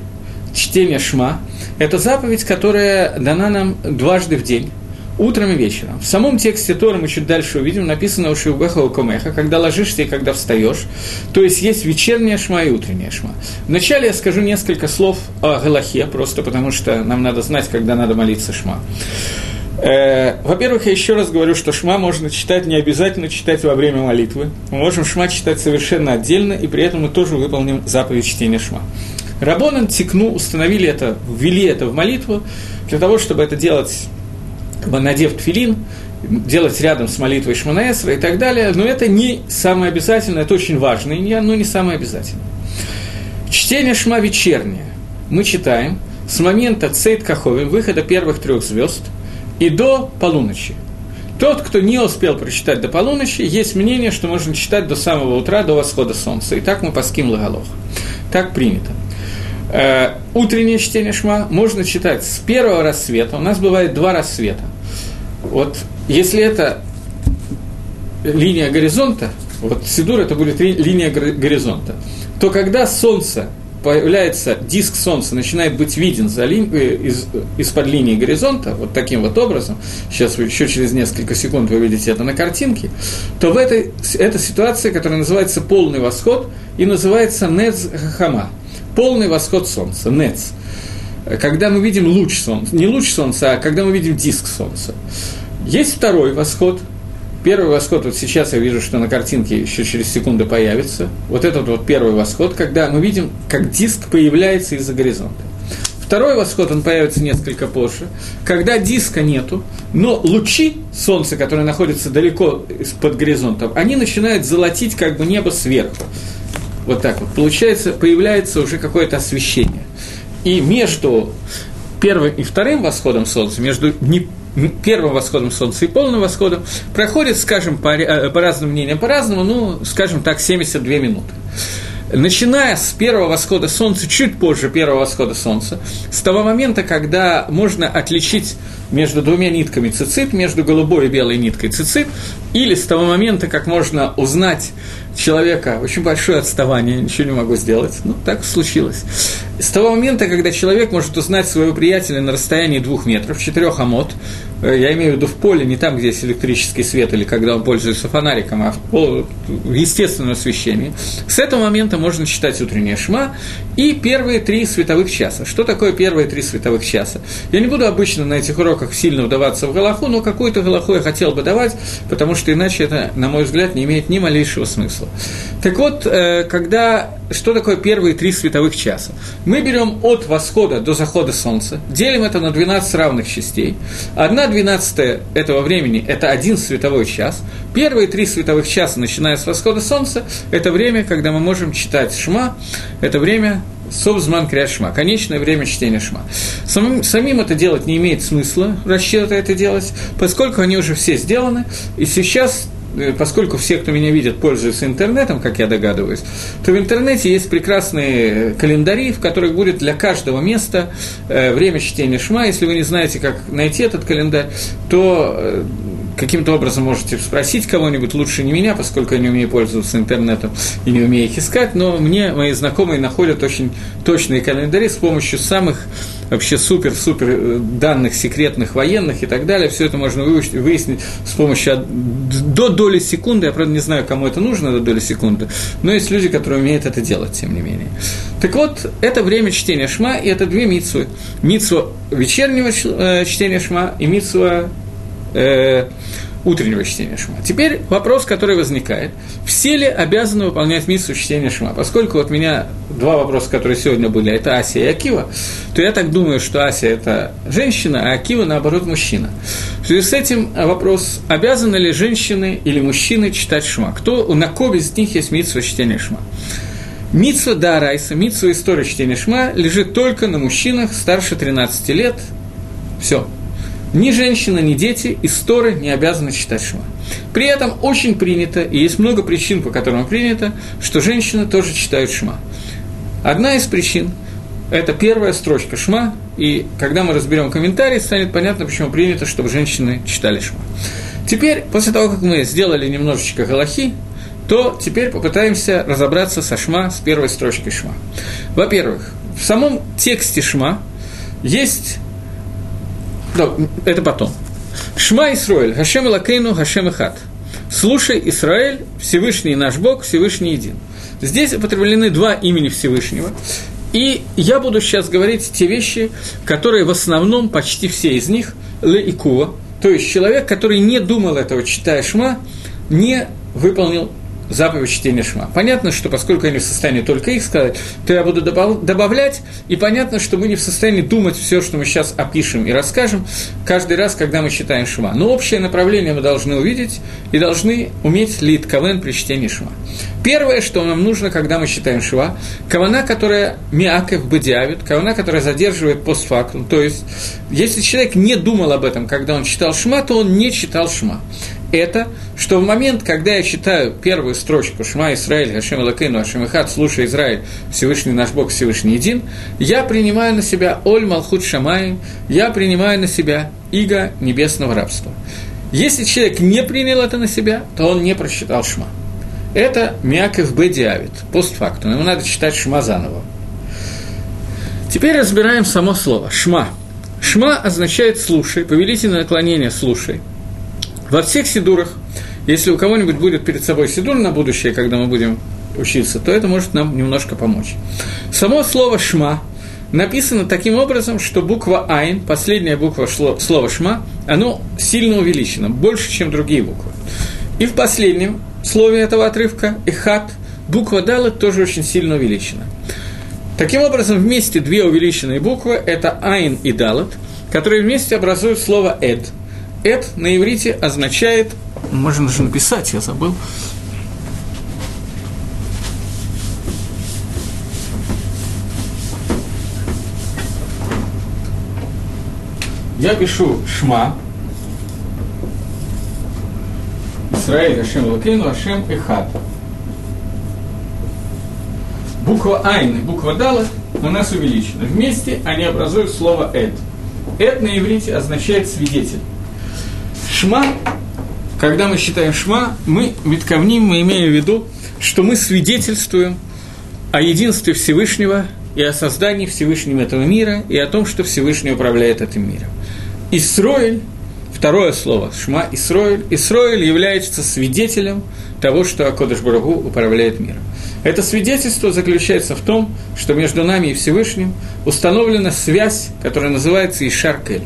чтения Шма – это заповедь, которая дана нам дважды в день утром и вечером. В самом тексте Торы мы чуть дальше увидим, написано у Шиугаха Комеха, когда ложишься и когда встаешь. То есть есть вечерняя шма и утренняя шма. Вначале я скажу несколько слов о Галахе, просто потому что нам надо знать, когда надо молиться шма. Э, во-первых, я еще раз говорю, что шма можно читать, не обязательно читать во время молитвы. Мы можем шма читать совершенно отдельно, и при этом мы тоже выполним заповедь чтения шма. Рабонан Тикну установили это, ввели это в молитву, для того, чтобы это делать надев тфилин, делать рядом с молитвой Шманаэсра и так далее, но это не самое обязательное, это очень важно, но не самое обязательное. Чтение Шма вечернее мы читаем с момента Цейт Каховим, выхода первых трех звезд, и до полуночи. Тот, кто не успел прочитать до полуночи, есть мнение, что можно читать до самого утра, до восхода солнца. И так мы паским Лагалох. Так принято. Э, утреннее чтение Шма можно читать с первого рассвета. У нас бывает два рассвета. Вот если это линия горизонта, вот Сидур это будет линия горизонта, то когда солнце появляется, диск Солнца начинает быть виден за ли, э, из, из-под линии горизонта, вот таким вот образом, сейчас вы еще через несколько секунд вы видите это на картинке, то в этой, эта ситуация, которая называется полный восход, и называется Нец Хахама, полный восход Солнца, Нец когда мы видим луч Солнца, не луч Солнца, а когда мы видим диск Солнца. Есть второй восход. Первый восход, вот сейчас я вижу, что на картинке еще через секунду появится. Вот этот вот первый восход, когда мы видим, как диск появляется из-за горизонта. Второй восход, он появится несколько позже, когда диска нету, но лучи Солнца, которые находятся далеко под горизонтом, они начинают золотить как бы небо сверху. Вот так вот. Получается, появляется уже какое-то освещение. И между первым и вторым восходом солнца, между не первым восходом солнца и полным восходом, проходит, скажем, по, э, по разным мнениям, по-разному, ну, скажем так, 72 минуты начиная с первого восхода солнца, чуть позже первого восхода солнца, с того момента, когда можно отличить между двумя нитками цицит, между голубой и белой ниткой цицит, или с того момента, как можно узнать человека, очень большое отставание, ничего не могу сделать, ну, так случилось. С того момента, когда человек может узнать своего приятеля на расстоянии двух метров, четырех амот, э, я имею в виду в поле, не там, где есть электрический свет или когда он пользуется фонариком, а в, пол, в естественном освещении, с этого момента можно читать утреннее шма и первые три световых часа. Что такое первые три световых часа? Я не буду обычно на этих уроках сильно вдаваться в Галаху, но какую-то Галаху я хотел бы давать, потому что иначе это, на мой взгляд, не имеет ни малейшего смысла. Так вот, э, когда, что такое первые три световых часа? Мы берем от восхода до захода солнца, делим это на 12 равных частей. Одна двенадцатая этого времени – это один световой час. Первые три световых часа, начиная с восхода солнца, это время, когда мы можем читать шма, это время Совзман Криат Шма, конечное время чтения Шма. Самим, самим это делать не имеет смысла, расчета это делать, поскольку они уже все сделаны, и сейчас поскольку все, кто меня видит, пользуются интернетом, как я догадываюсь, то в интернете есть прекрасные календари, в которых будет для каждого места э, время чтения шма. Если вы не знаете, как найти этот календарь, то э, каким-то образом можете спросить кого-нибудь, лучше не меня, поскольку я не умею пользоваться интернетом и не умею их искать, но мне мои знакомые находят очень точные календари с помощью самых вообще супер-супер э, данных секретных военных и так далее. Все это можно выяснить с помощью до доли секунды. Я, правда, не знаю, кому это нужно до доли секунды, но есть люди, которые умеют это делать, тем не менее. Так вот, это время чтения шма, и это две митсвы. Митсва вечернего э, чтения шма и митсва э, утреннего чтения Шма. Теперь вопрос, который возникает. Все ли обязаны выполнять миссу чтения Шма? Поскольку вот у меня два вопроса, которые сегодня были, это Ася и Акива, то я так думаю, что Ася – это женщина, а Акива, наоборот, мужчина. В связи с этим вопрос, обязаны ли женщины или мужчины читать Шма? Кто, на кого из них есть митсва чтения Шма? Митсва да Райса, митсва истории чтения Шма лежит только на мужчинах старше 13 лет. Все, ни женщина, ни дети из Торы не обязаны читать Шма. При этом очень принято, и есть много причин, по которым принято, что женщины тоже читают Шма. Одна из причин – это первая строчка Шма, и когда мы разберем комментарий, станет понятно, почему принято, чтобы женщины читали Шма. Теперь, после того, как мы сделали немножечко галахи, то теперь попытаемся разобраться со Шма, с первой строчкой Шма. Во-первых, в самом тексте Шма есть да, это потом. Шма Исраэль, Хашем Лакейну, Хашем Ихат. Слушай, Израиль, Всевышний наш Бог, Всевышний един. Здесь употреблены два имени Всевышнего. И я буду сейчас говорить те вещи, которые в основном, почти все из них, Ле и Кува, то есть человек, который не думал этого, читая Шма, не выполнил заповедь чтения Шма. Понятно, что поскольку я не в состоянии только их сказать, то я буду добавлять, и понятно, что мы не в состоянии думать все, что мы сейчас опишем и расскажем каждый раз, когда мы читаем Шма. Но общее направление мы должны увидеть и должны уметь лид кавен при чтении Шма. Первое, что нам нужно, когда мы читаем Шва, кавана, которая миакев бадиавит, кавана, которая задерживает постфактум, то есть, если человек не думал об этом, когда он читал Шма, то он не читал Шма это, что в момент, когда я читаю первую строчку «Шма Исраиль, Хашем Лакейну, Хашем Ихат, слушай Израиль, Всевышний наш Бог, Всевышний един», я принимаю на себя Оль Малхут Шамай, я принимаю на себя иго небесного рабства. Если человек не принял это на себя, то он не прочитал Шма. Это Мяков Бедиавит, постфактум. Ему надо читать Шма заново. Теперь разбираем само слово «шма». «Шма» означает «слушай», повелительное наклонение «слушай». Во всех сидурах, если у кого-нибудь будет перед собой сидур на будущее, когда мы будем учиться, то это может нам немножко помочь. Само слово «шма» написано таким образом, что буква «айн», последняя буква слова «шма», оно сильно увеличено, больше, чем другие буквы. И в последнем слове этого отрывка «эхат» буква «далет» тоже очень сильно увеличена. Таким образом, вместе две увеличенные буквы – это «айн» и «далет», которые вместе образуют слово «эд», Эт на иврите означает, можно даже написать, я забыл, я пишу Шма, Исраиль, Ашем Лакейну, Ашем Эхад. Буква Айн и буква Дала у нас увеличены. Вместе они образуют слово Эд. Эд на иврите означает свидетель. Шма, когда мы считаем Шма, мы ветковним, мы имеем в виду, что мы свидетельствуем о единстве Всевышнего и о создании Всевышнего этого мира, и о том, что Всевышний управляет этим миром. Исроиль, второе слово, Шма Исроиль, Исроиль является свидетелем того, что Акодыш Барагу управляет миром. Это свидетельство заключается в том, что между нами и Всевышним установлена связь, которая называется Ишаркель.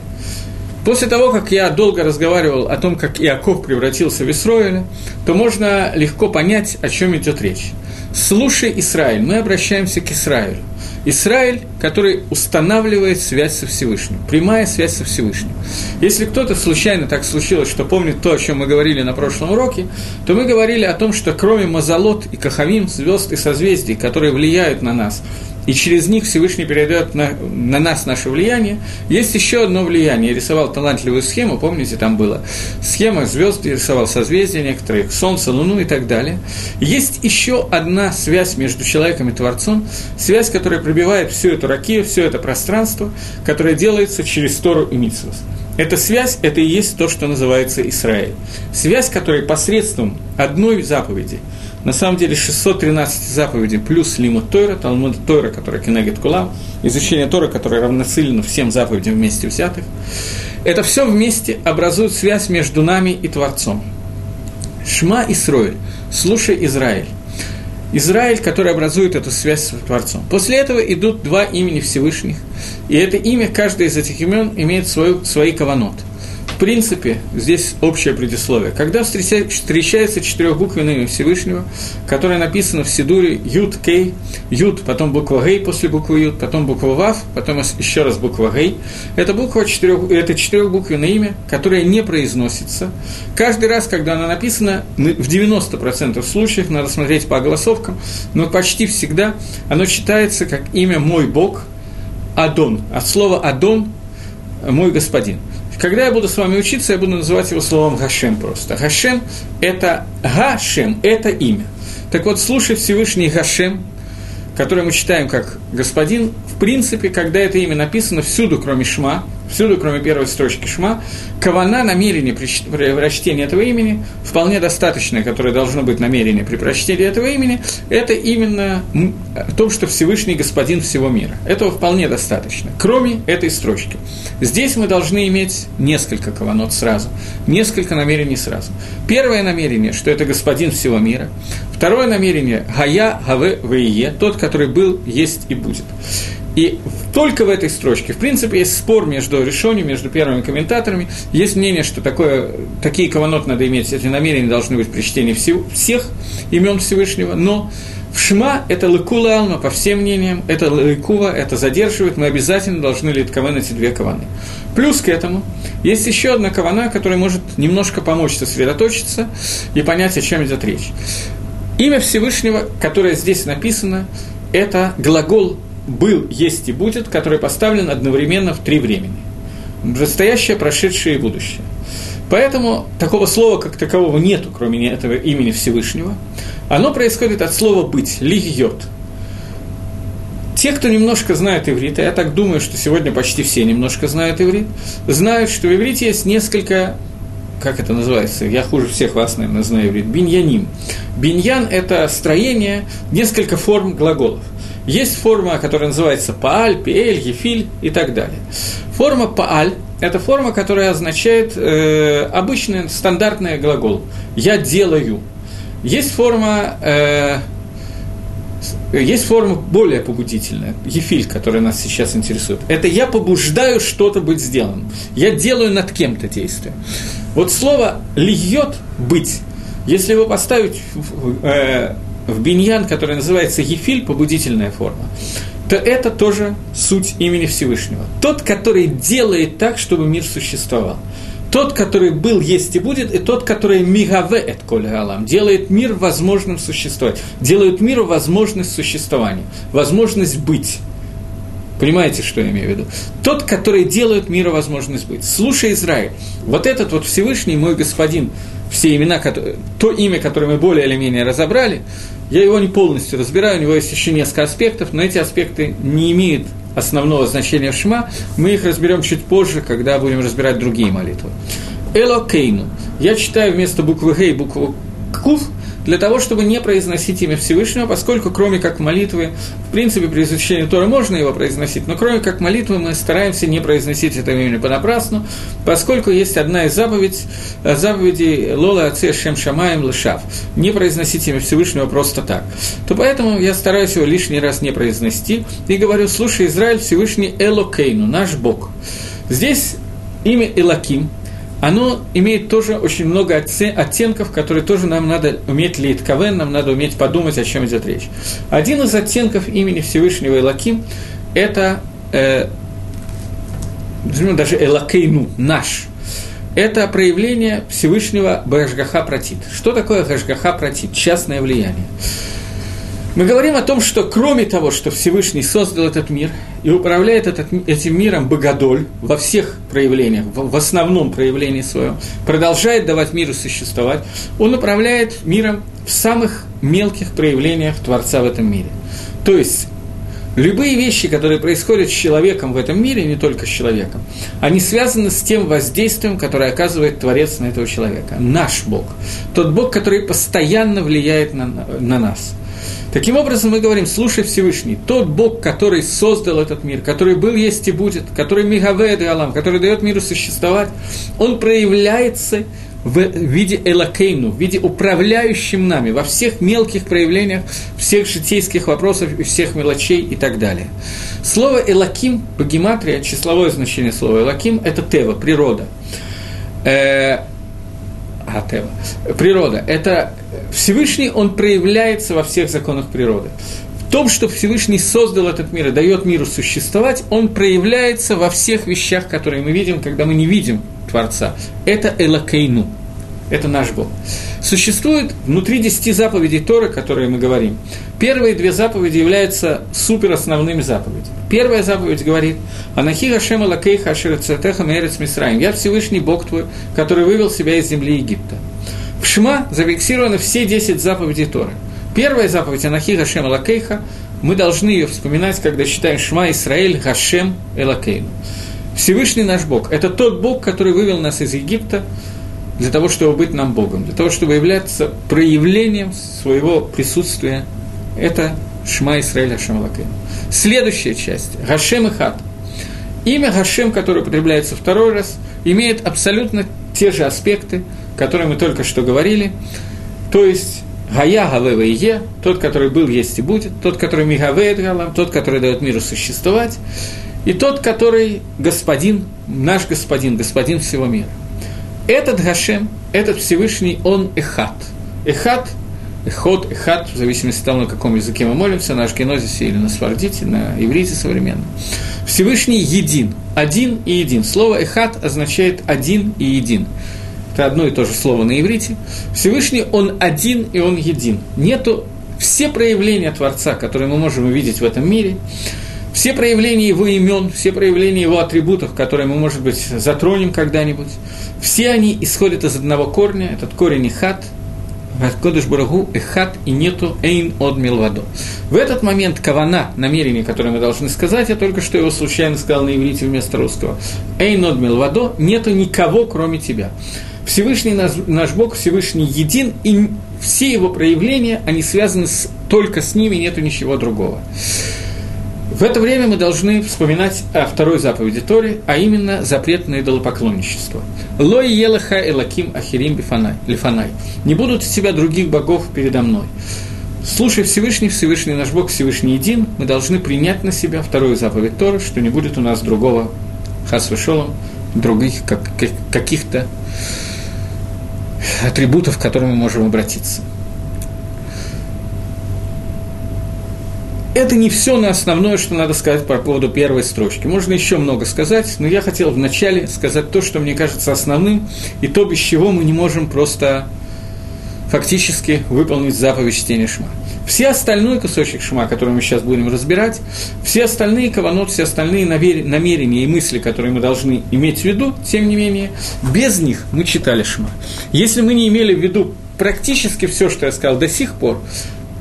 После того, как я долго разговаривал о том, как Иаков превратился в Исроиля, то можно легко понять, о чем идет речь. Слушай, Израиль, мы обращаемся к Израилю. Израиль, который устанавливает связь со Всевышним, прямая связь со Всевышним. Если кто-то случайно так случилось, что помнит то, о чем мы говорили на прошлом уроке, то мы говорили о том, что кроме Мазалот и Кахавим, звезд и созвездий, которые влияют на нас, и через них Всевышний передает на, на нас наше влияние. Есть еще одно влияние. Я рисовал талантливую схему, помните, там было схема звезд, я рисовал созвездия некоторых, Солнце, Луну и так далее. Есть еще одна связь между человеком и Творцом, связь, которая пробивает всю эту ракию, все это пространство, которое делается через Тору и Митсвос. Эта связь – это и есть то, что называется Израиль. Связь, которая посредством одной заповеди – на самом деле 613 заповедей плюс Лимут Тойра, Талмуд Тойра, который Кенегет Кулам, изучение Тора, которое равносильно всем заповедям вместе взятых. Это все вместе образует связь между нами и Творцом. Шма Исроиль, слушай Израиль. Израиль, который образует эту связь с Творцом. После этого идут два имени Всевышних, и это имя, каждое из этих имен имеет свой, свои каванот – принципе, здесь общее предисловие. Когда встречается четырехбуквенное имя Всевышнего, которое написано в Сидуре Юд Кей, Юд, потом буква Гей после буквы Юд, потом буква Вав, потом еще раз буква Гей, это буква четырех, это четырехбуквенное имя, которое не произносится. Каждый раз, когда оно написано, в 90% случаев, надо смотреть по огласовкам, но почти всегда оно читается как имя «мой Бог», Адон, от слова «Адон» – «мой господин». Когда я буду с вами учиться, я буду называть его словом Гашем просто. Гашем – это Гашем, это имя. Так вот, слушай Всевышний Гашем, который мы читаем как «господин», в принципе, когда это имя написано всюду, кроме Шма, всюду, кроме первой строчки Шма, кавана, намерение при прочтении этого имени, вполне достаточное, которое должно быть намерение при прочтении этого имени, это именно то, что Всевышний Господин всего мира. Этого вполне достаточно, кроме этой строчки. Здесь мы должны иметь несколько каванот сразу, несколько намерений сразу. Первое намерение, что это Господин всего мира. Второе намерение – Гая, Гаве, Вее, тот, который был, есть и будет. И только в этой строчке, в принципе, есть спор между решениями, между первыми комментаторами. Есть мнение, что такое, такие каванот надо иметь, эти намерения должны быть при чтении всего, всех имен Всевышнего, но в Шма это лыкула алма, по всем мнениям, это лыкува, это задерживает, мы обязательно должны литковен эти две каваны. Плюс к этому есть еще одна кавана, которая может немножко помочь сосредоточиться и понять, о чем идет речь. Имя Всевышнего, которое здесь написано, это глагол был, есть и будет, который поставлен одновременно в три времени. Настоящее, прошедшее и будущее. Поэтому такого слова, как такового, нету, кроме этого имени Всевышнего. Оно происходит от слова «быть», «лигьет». Те, кто немножко знает иврит, а я так думаю, что сегодня почти все немножко знают иврит, знают, что в иврите есть несколько как это называется, я хуже всех вас, наверное, знаю иврит, биньяним. Биньян – это строение, несколько форм глаголов. Есть форма, которая называется пааль, пиэль, ефиль и так далее. Форма пааль – это форма, которая означает э, обычный стандартный глагол «я делаю». Есть форма, э, есть форма более побудительная, ефиль, которая нас сейчас интересует. Это «я побуждаю что-то быть сделанным». Я делаю над кем-то действие. Вот слово «льет» – «быть», если его поставить э, в биньян, который называется Ефиль, побудительная форма, то это тоже суть имени Всевышнего. Тот, который делает так, чтобы мир существовал. Тот, который был, есть и будет, и тот, который мигаве эт коль галам, делает мир возможным существовать, делает миру возможность существования, возможность быть. Понимаете, что я имею в виду? Тот, который делает миру возможность быть. Слушай, Израиль, вот этот вот Всевышний мой господин, все имена, то имя, которое мы более или менее разобрали, я его не полностью разбираю, у него есть еще несколько аспектов, но эти аспекты не имеют основного значения Шма, мы их разберем чуть позже, когда будем разбирать другие молитвы. Элокейну. Я читаю вместо буквы Гей букву Кув, для того, чтобы не произносить имя Всевышнего, поскольку кроме как молитвы, в принципе, при изучении Тора можно его произносить, но кроме как молитвы мы стараемся не произносить это имя понапрасну, поскольку есть одна из заповедей, заповедей Лола Аце Шем Шамаем Лышав, не произносить имя Всевышнего просто так. То поэтому я стараюсь его лишний раз не произнести и говорю, слушай, Израиль, Всевышний Элокейну, наш Бог. Здесь имя Элаким – оно имеет тоже очень много оттенков, которые тоже нам надо уметь лейтковен, нам надо уметь подумать, о чем идет речь. Один из оттенков имени Всевышнего Элаким – это э, даже Элакейну, наш. Это проявление Всевышнего Башгаха Протит. Что такое Башгаха Протит? Частное влияние. Мы говорим о том, что кроме того, что Всевышний создал этот мир и управляет этот, этим миром Богодоль во всех проявлениях, в, основном проявлении своем, продолжает давать миру существовать, он управляет миром в самых мелких проявлениях Творца в этом мире. То есть Любые вещи, которые происходят с человеком в этом мире, не только с человеком, они связаны с тем воздействием, которое оказывает Творец на этого человека. Наш Бог. Тот Бог, который постоянно влияет на, на нас. Таким образом, мы говорим, слушай Всевышний, тот Бог, который создал этот мир, который был, есть и будет, который Мигавед Алам, который дает миру существовать, он проявляется в виде Элакейну, в виде управляющим нами, во всех мелких проявлениях, всех житейских вопросов и всех мелочей и так далее. Слово Элаким по гематрии, числовое значение слова Элаким – это Тева, природа. Э, а, Тева. Природа – это Всевышний, он проявляется во всех законах природы. В том, что Всевышний создал этот мир и дает миру существовать, он проявляется во всех вещах, которые мы видим, когда мы не видим Творца. Это Элакейну, это наш Бог. Существует внутри десяти заповедей Торы, которые мы говорим. Первые две заповеди являются суперосновными заповедями. Первая заповедь говорит «Анахи Хашем Алакейха Ашерецетеха Мерец Мисраим» «Я Всевышний Бог твой, который вывел себя из земли Египта». В Шма зафиксированы все 10 заповедей Торы. Первая заповедь Анахи Гашем Элакейха, мы должны ее вспоминать, когда считаем Шма Исраэль Гашем Элакейну. Всевышний наш Бог – это тот Бог, который вывел нас из Египта для того, чтобы быть нам Богом, для того, чтобы являться проявлением своего присутствия. Это Шма Исраэль Гашем Элакейну. Следующая часть – Гашем и Хат. Имя Гашем, которое употребляется второй раз, имеет абсолютно те же аспекты – которые мы только что говорили, то есть Гая Гавева и Е, тот, который был, есть и будет, тот, который Мигавеет Галам, тот, который дает миру существовать, и тот, который господин, наш господин, господин всего мира. Этот Гашем, этот Всевышний, он Эхат. Эхат, Эхот, Эхат, в зависимости от того, на каком языке мы молимся, на ашкенозисе или на свардите, на иврите современном. Всевышний един, один и един. Слово Эхат означает один и един это одно и то же слово на иврите, Всевышний, Он один и Он един. Нету все проявления Творца, которые мы можем увидеть в этом мире, все проявления его имен, все проявления его атрибутов, которые мы, может быть, затронем когда-нибудь, все они исходят из одного корня, этот корень Ихат, Кодыш Барагу Эхат и нету Эйн от Милвадо. В этот момент кавана, намерение, которое мы должны сказать, я только что его случайно сказал на иврите вместо русского. Эйн от Милвадо, нету никого, кроме тебя. Всевышний наш, наш Бог, Всевышний един, и все его проявления, они связаны с, только с ними, нету ничего другого. В это время мы должны вспоминать о второй заповеди Тори, а именно запрет на идолопоклонничество. «Лой елаха элаким ахирим лифанай» «Не будут у тебя других богов передо мной». Слушай Всевышний, Всевышний наш Бог, Всевышний един, мы должны принять на себя вторую заповедь Торы, что не будет у нас другого хасвешолом, других как, каких-то атрибутов, к которым мы можем обратиться. Это не все на основное, что надо сказать по поводу первой строчки. Можно еще много сказать, но я хотел вначале сказать то, что мне кажется основным, и то, без чего мы не можем просто фактически выполнить заповедь чтения. Все остальные кусочек шма, который мы сейчас будем разбирать, все остальные каванот, все остальные намерения и мысли, которые мы должны иметь в виду, тем не менее, без них мы читали шма. Если мы не имели в виду практически все, что я сказал до сих пор,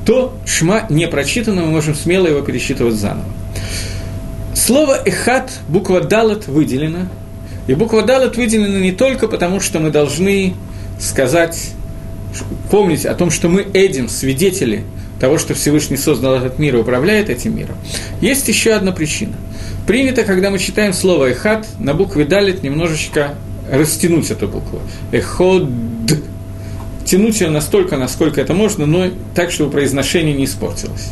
то шма не прочитано, мы можем смело его пересчитывать заново. Слово «эхат», буква «далат» выделена, и буква «далат» выделена не только потому, что мы должны сказать, помнить о том, что мы Эдим, свидетели того, что Всевышний создал этот мир и управляет этим миром. Есть еще одна причина. Принято, когда мы читаем слово «эхат», на букве «далит» немножечко растянуть эту букву. «Эход» тянуть ее настолько, насколько это можно, но так, чтобы произношение не испортилось.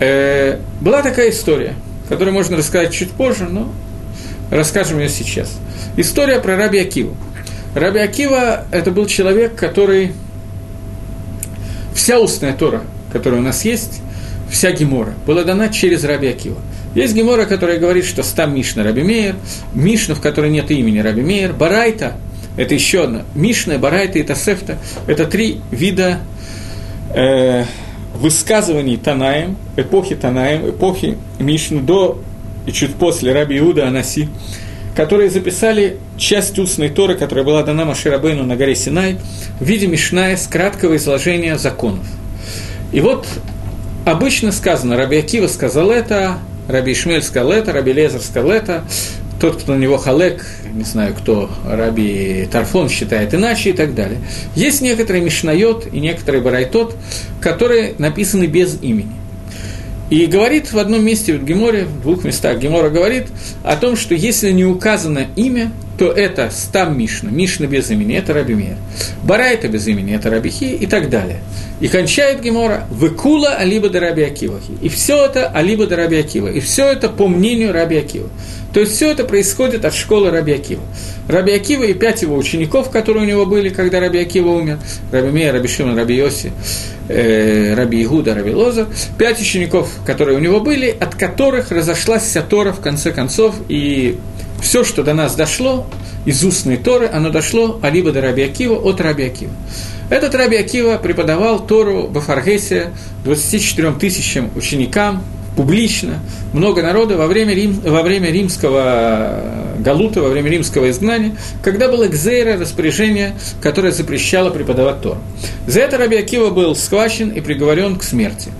Э, была такая история, которую можно рассказать чуть позже, но расскажем ее сейчас. История про Раби Акиву. Раби Акива – это был человек, который… Вся устная Тора, которая у нас есть, вся Гемора, была дана через Раби Акива. Есть Гемора, которая говорит, что стам Мишна Раби Мейер, Мишна, в которой нет имени Раби Мейер, Барайта – это еще одна. Мишна, Барайта и Тасефта – это три вида э, высказываний Танаем, эпохи Танаем, эпохи Мишны до и чуть после Раби Иуда Анаси, которые записали часть устной Торы, которая была дана Маширабейну на горе Синай, в виде Мишная с краткого изложения законов. И вот обычно сказано, Раби Акива сказал это, Раби Ишмель сказал это, Раби Лезер сказал это, тот, кто на него халек, не знаю, кто Раби Тарфон считает иначе и так далее. Есть некоторые Мишнайот и некоторые Барайтот, которые написаны без имени. И говорит в одном месте в Геморе, в двух местах Гемора говорит о том, что если не указано имя, то это стам Мишна, Мишна без имени, это Раби Мир. Барайта без имени, это Раби Хи и так далее. И кончает Гемора «Выкула алиба до Раби Акивахи». И все это алиба до Раби Акива. И все это по мнению Раби Акива. То есть все это происходит от школы Раби Акива. Раби Акива и пять его учеников, которые у него были, когда Раби Акива умер, Раби Мея, Раби Шимон, Раби Йоси, э, Раби Игуда, Раби Лоза, пять учеников, которые у него были, от которых разошлась вся Тора в конце концов, и все, что до нас дошло, из устной Торы, оно дошло алибо до Раби Акива от Раби Акива. Этот Раби Акива преподавал Тору Бафаргесе 24 тысячам ученикам, публично, много народа во время, Рим, во время римского галута, во время римского изгнания, когда было экзейра, распоряжение, которое запрещало преподавать Тор. За это Раби Акива был схвачен и приговорен к смерти.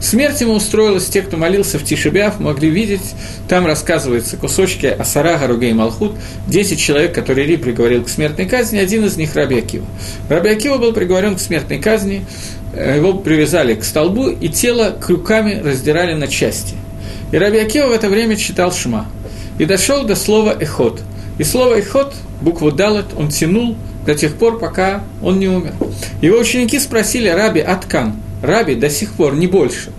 Смерть ему устроилась те, кто молился в Тишебяв, могли видеть, там рассказываются кусочки Асара, Гаругей, Малхут, 10 человек, которые Ри приговорил к смертной казни, один из них Раби Акива. Раби Акива был приговорен к смертной казни, э, его привязали к столбу, и тело крюками раздирали на части. И Раби Акива в это время читал Шма. И дошел до слова «эхот». И слово «эхот», букву «далет», он тянул до тех пор, пока он не умер. Его ученики спросили Раби Аткан – Раби до сих пор, не больше.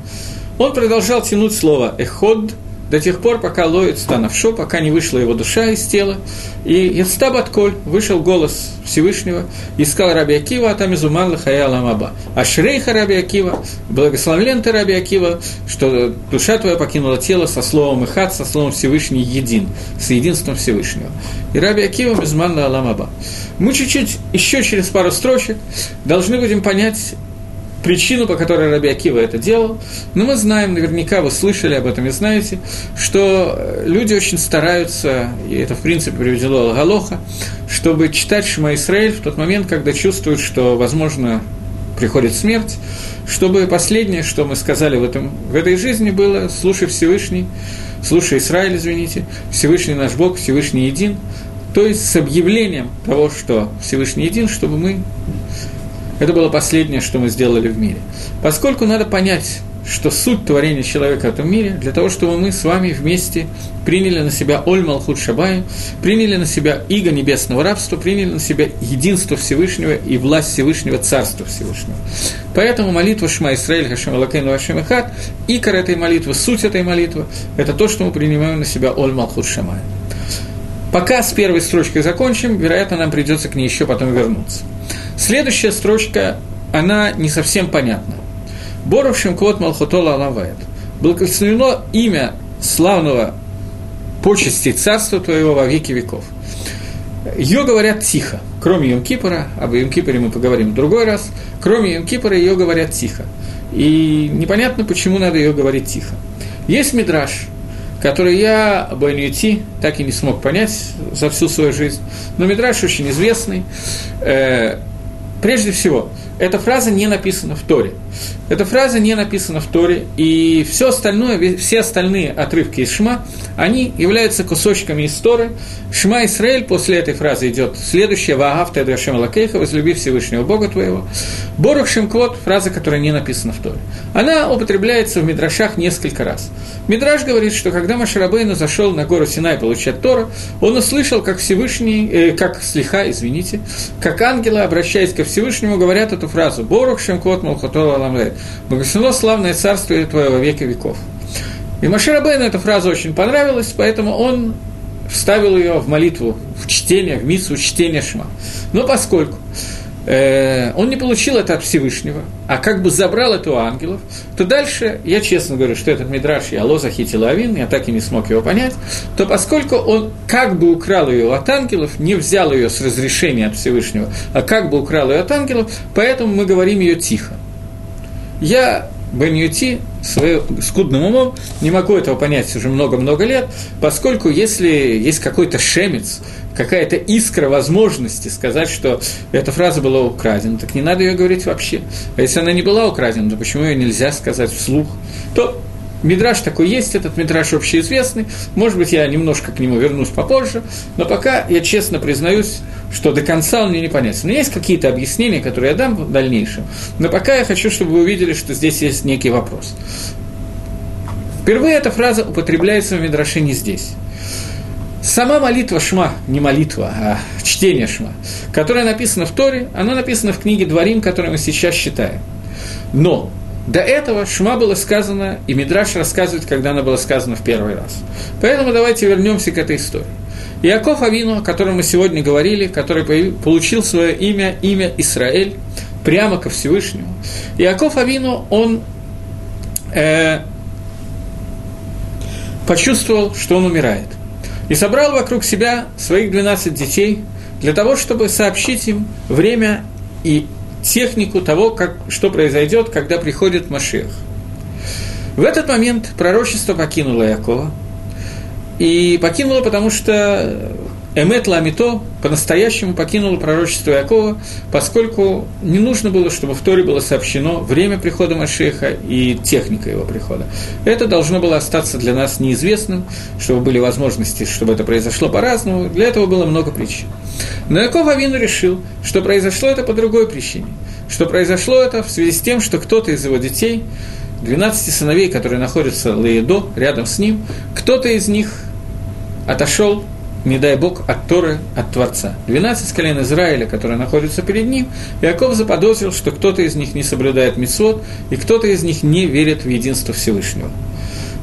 Он продолжал тянуть слово «эход», до тех пор, пока ловит станавшо, пока не вышла его душа из тела. И Ястаб Атколь вышел голос Всевышнего и сказал Раби Акива, а там изуман лахая ламаба. А Шрейха Раби Акива, благословлен ты Раби Акива, что душа твоя покинула тело со словом Ихат, со словом Всевышний един, с единством Всевышнего. И Раби Акива изуман ламаба. Мы чуть-чуть, еще через пару строчек, должны будем понять причину, по которой Раби Акива это делал. Но мы знаем, наверняка вы слышали об этом и знаете, что люди очень стараются, и это в принципе приведено Галоха, чтобы читать Шма Исраиль в тот момент, когда чувствуют, что, возможно, приходит смерть, чтобы последнее, что мы сказали в, этом, в этой жизни, было «Слушай Всевышний», «Слушай Израиль», извините, «Всевышний наш Бог», «Всевышний един», то есть с объявлением того, что Всевышний един, чтобы мы это было последнее, что мы сделали в мире. Поскольку надо понять, что суть творения человека в этом мире, для того, чтобы мы с вами вместе приняли на себя Оль Малхут Шабай, приняли на себя иго небесного рабства, приняли на себя единство Всевышнего и власть Всевышнего, Царства Всевышнего. Поэтому молитва Шма Исраиль Хашем Алакейну Хашем Ихат, икор этой молитвы, суть этой молитвы, это то, что мы принимаем на себя Оль Малхут Шамай. Пока с первой строчкой закончим, вероятно, нам придется к ней еще потом вернуться. Следующая строчка, она не совсем понятна. Боровшим квот Малхотола Алавает. Благословено имя славного почести царства твоего во веки веков. Ее говорят тихо, кроме Йом Кипора, об Йом Кипоре мы поговорим в другой раз, кроме Йом Кипора ее говорят тихо. и непонятно, почему надо ее говорить тихо. Есть мидраж, который я, Баньюти, так и не смог понять за всю свою жизнь, но мидраж очень известный. Э, прежде всего, эта фраза не написана в Торе. Эта фраза не написана в Торе, и все остальное, все остальные отрывки из Шма, они являются кусочками из Торы. Шма Исраэль после этой фразы идет следующая «Ваагав ты Адашем Лакейха, возлюби Всевышнего Бога твоего». Борух Шемквот – фраза, которая не написана в Торе. Она употребляется в Мидрашах несколько раз. Мидраш говорит, что когда Машарабейну зашел на гору Синай получать Тора, он услышал, как Всевышний, э, как Слиха, извините, как ангелы, обращаясь ко Всевышнему, говорят эту фразу «Борух Шемквот Малхотова Ламлет» «Благословено славное царствие Твое во веки веков». И Маширабейну эта фраза очень понравилась, поэтому он вставил ее в молитву, в чтение, в миссу, в чтение Шма. Но поскольку он не получил это от Всевышнего, а как бы забрал это у ангелов, то дальше, я честно говорю, что этот мидраш я лозах и телавин, я так и не смог его понять, то поскольку он как бы украл ее от ангелов, не взял ее с разрешения от Всевышнего, а как бы украл ее от ангелов, поэтому мы говорим ее тихо. Я Беньюти своим скудным умом не могу этого понять уже много-много лет, поскольку если есть какой-то шемец, какая-то искра возможности сказать, что эта фраза была украдена, так не надо ее говорить вообще. А если она не была украдена, то почему ее нельзя сказать вслух? То Мидраж такой есть, этот мидраж общеизвестный. Может быть, я немножко к нему вернусь попозже, но пока я честно признаюсь, что до конца он мне не понятен. Но есть какие-то объяснения, которые я дам в дальнейшем. Но пока я хочу, чтобы вы увидели, что здесь есть некий вопрос. Впервые эта фраза употребляется в Мидраше не здесь. Сама молитва Шма, не молитва, а чтение Шма, которая написана в Торе, она написана в книге Дворим, которую мы сейчас читаем. Но до этого Шма было сказано, и Мидраш рассказывает, когда она была сказана в первый раз. Поэтому давайте вернемся к этой истории. Иаков Авину, о котором мы сегодня говорили, который получил свое имя, имя Израиль, прямо ко Всевышнему. Иаков Авину, он э, почувствовал, что он умирает. И собрал вокруг себя своих 12 детей для того, чтобы сообщить им время и технику того, как, что произойдет, когда приходит Машех. В этот момент пророчество покинуло Якова. И покинуло, потому что Эмет Ламито по-настоящему покинуло пророчество Якова, поскольку не нужно было, чтобы в Торе было сообщено время прихода Машеха и техника его прихода. Это должно было остаться для нас неизвестным, чтобы были возможности, чтобы это произошло по-разному. Для этого было много причин. Но Яков Авину решил, что произошло это по другой причине. Что произошло это в связи с тем, что кто-то из его детей, 12 сыновей, которые находятся Лаедо, рядом с ним, кто-то из них отошел, не дай Бог, от Торы, от Творца. 12 колен Израиля, которые находятся перед ним, Яков заподозрил, что кто-то из них не соблюдает мицвод, и кто-то из них не верит в единство Всевышнего.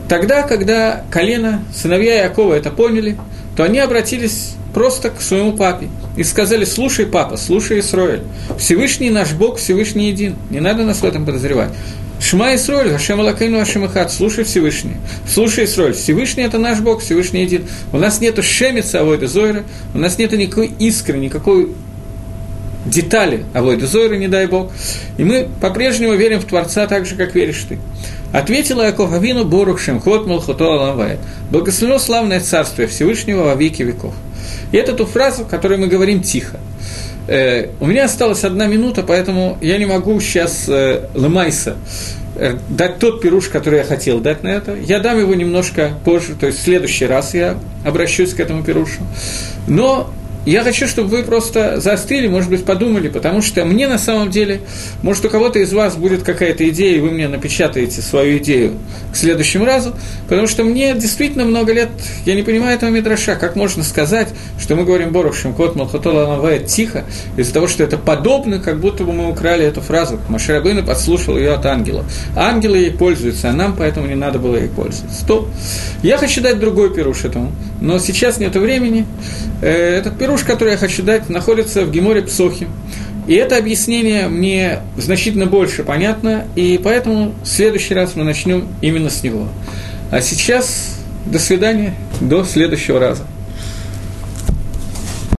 Тогда, когда колено, сыновья Якова это поняли, то они обратились просто к своему папе и сказали, слушай, папа, слушай, Исроэль, Всевышний наш Бог, Всевышний един, не надо нас в этом подозревать. Шма Исроль, Хашем Алакейну Хашем Ихат, слушай Всевышний. Слушай Исроль, Всевышний – это наш Бог, Всевышний един. У нас нету шемица Авойда Зойра, у нас нету никакой искры, никакой детали Авойда Зойра, не дай Бог. И мы по-прежнему верим в Творца так же, как веришь ты. Ответила Яков Авину Борух Шемхот Малхото Аламвает. Благословено славное царствие Всевышнего во веки веков. И это ту фразу, которую мы говорим тихо. Э, у меня осталась одна минута, поэтому я не могу сейчас э, Лемайса э, дать тот пируш, который я хотел дать на это. Я дам его немножко позже, то есть в следующий раз я обращусь к этому пирушу. Но я хочу, чтобы вы просто заострили, может быть, подумали, потому что мне на самом деле, может, у кого-то из вас будет какая-то идея, и вы мне напечатаете свою идею к следующему разу, потому что мне действительно много лет, я не понимаю этого Мидраша, как можно сказать, что мы говорим Борухшим, кот Малхотола Навает тихо, из-за того, что это подобно, как будто бы мы украли эту фразу. Маширабына подслушал ее от ангела. Ангелы ей пользуются, а нам поэтому не надо было ей пользоваться. Стоп. Я хочу дать другой пируш этому, но сейчас нет времени. Э, этот пируш, который я хочу дать, находится в Геморе Псохи. И это объяснение мне значительно больше понятно, и поэтому в следующий раз мы начнем именно с него. А сейчас до свидания, до следующего раза.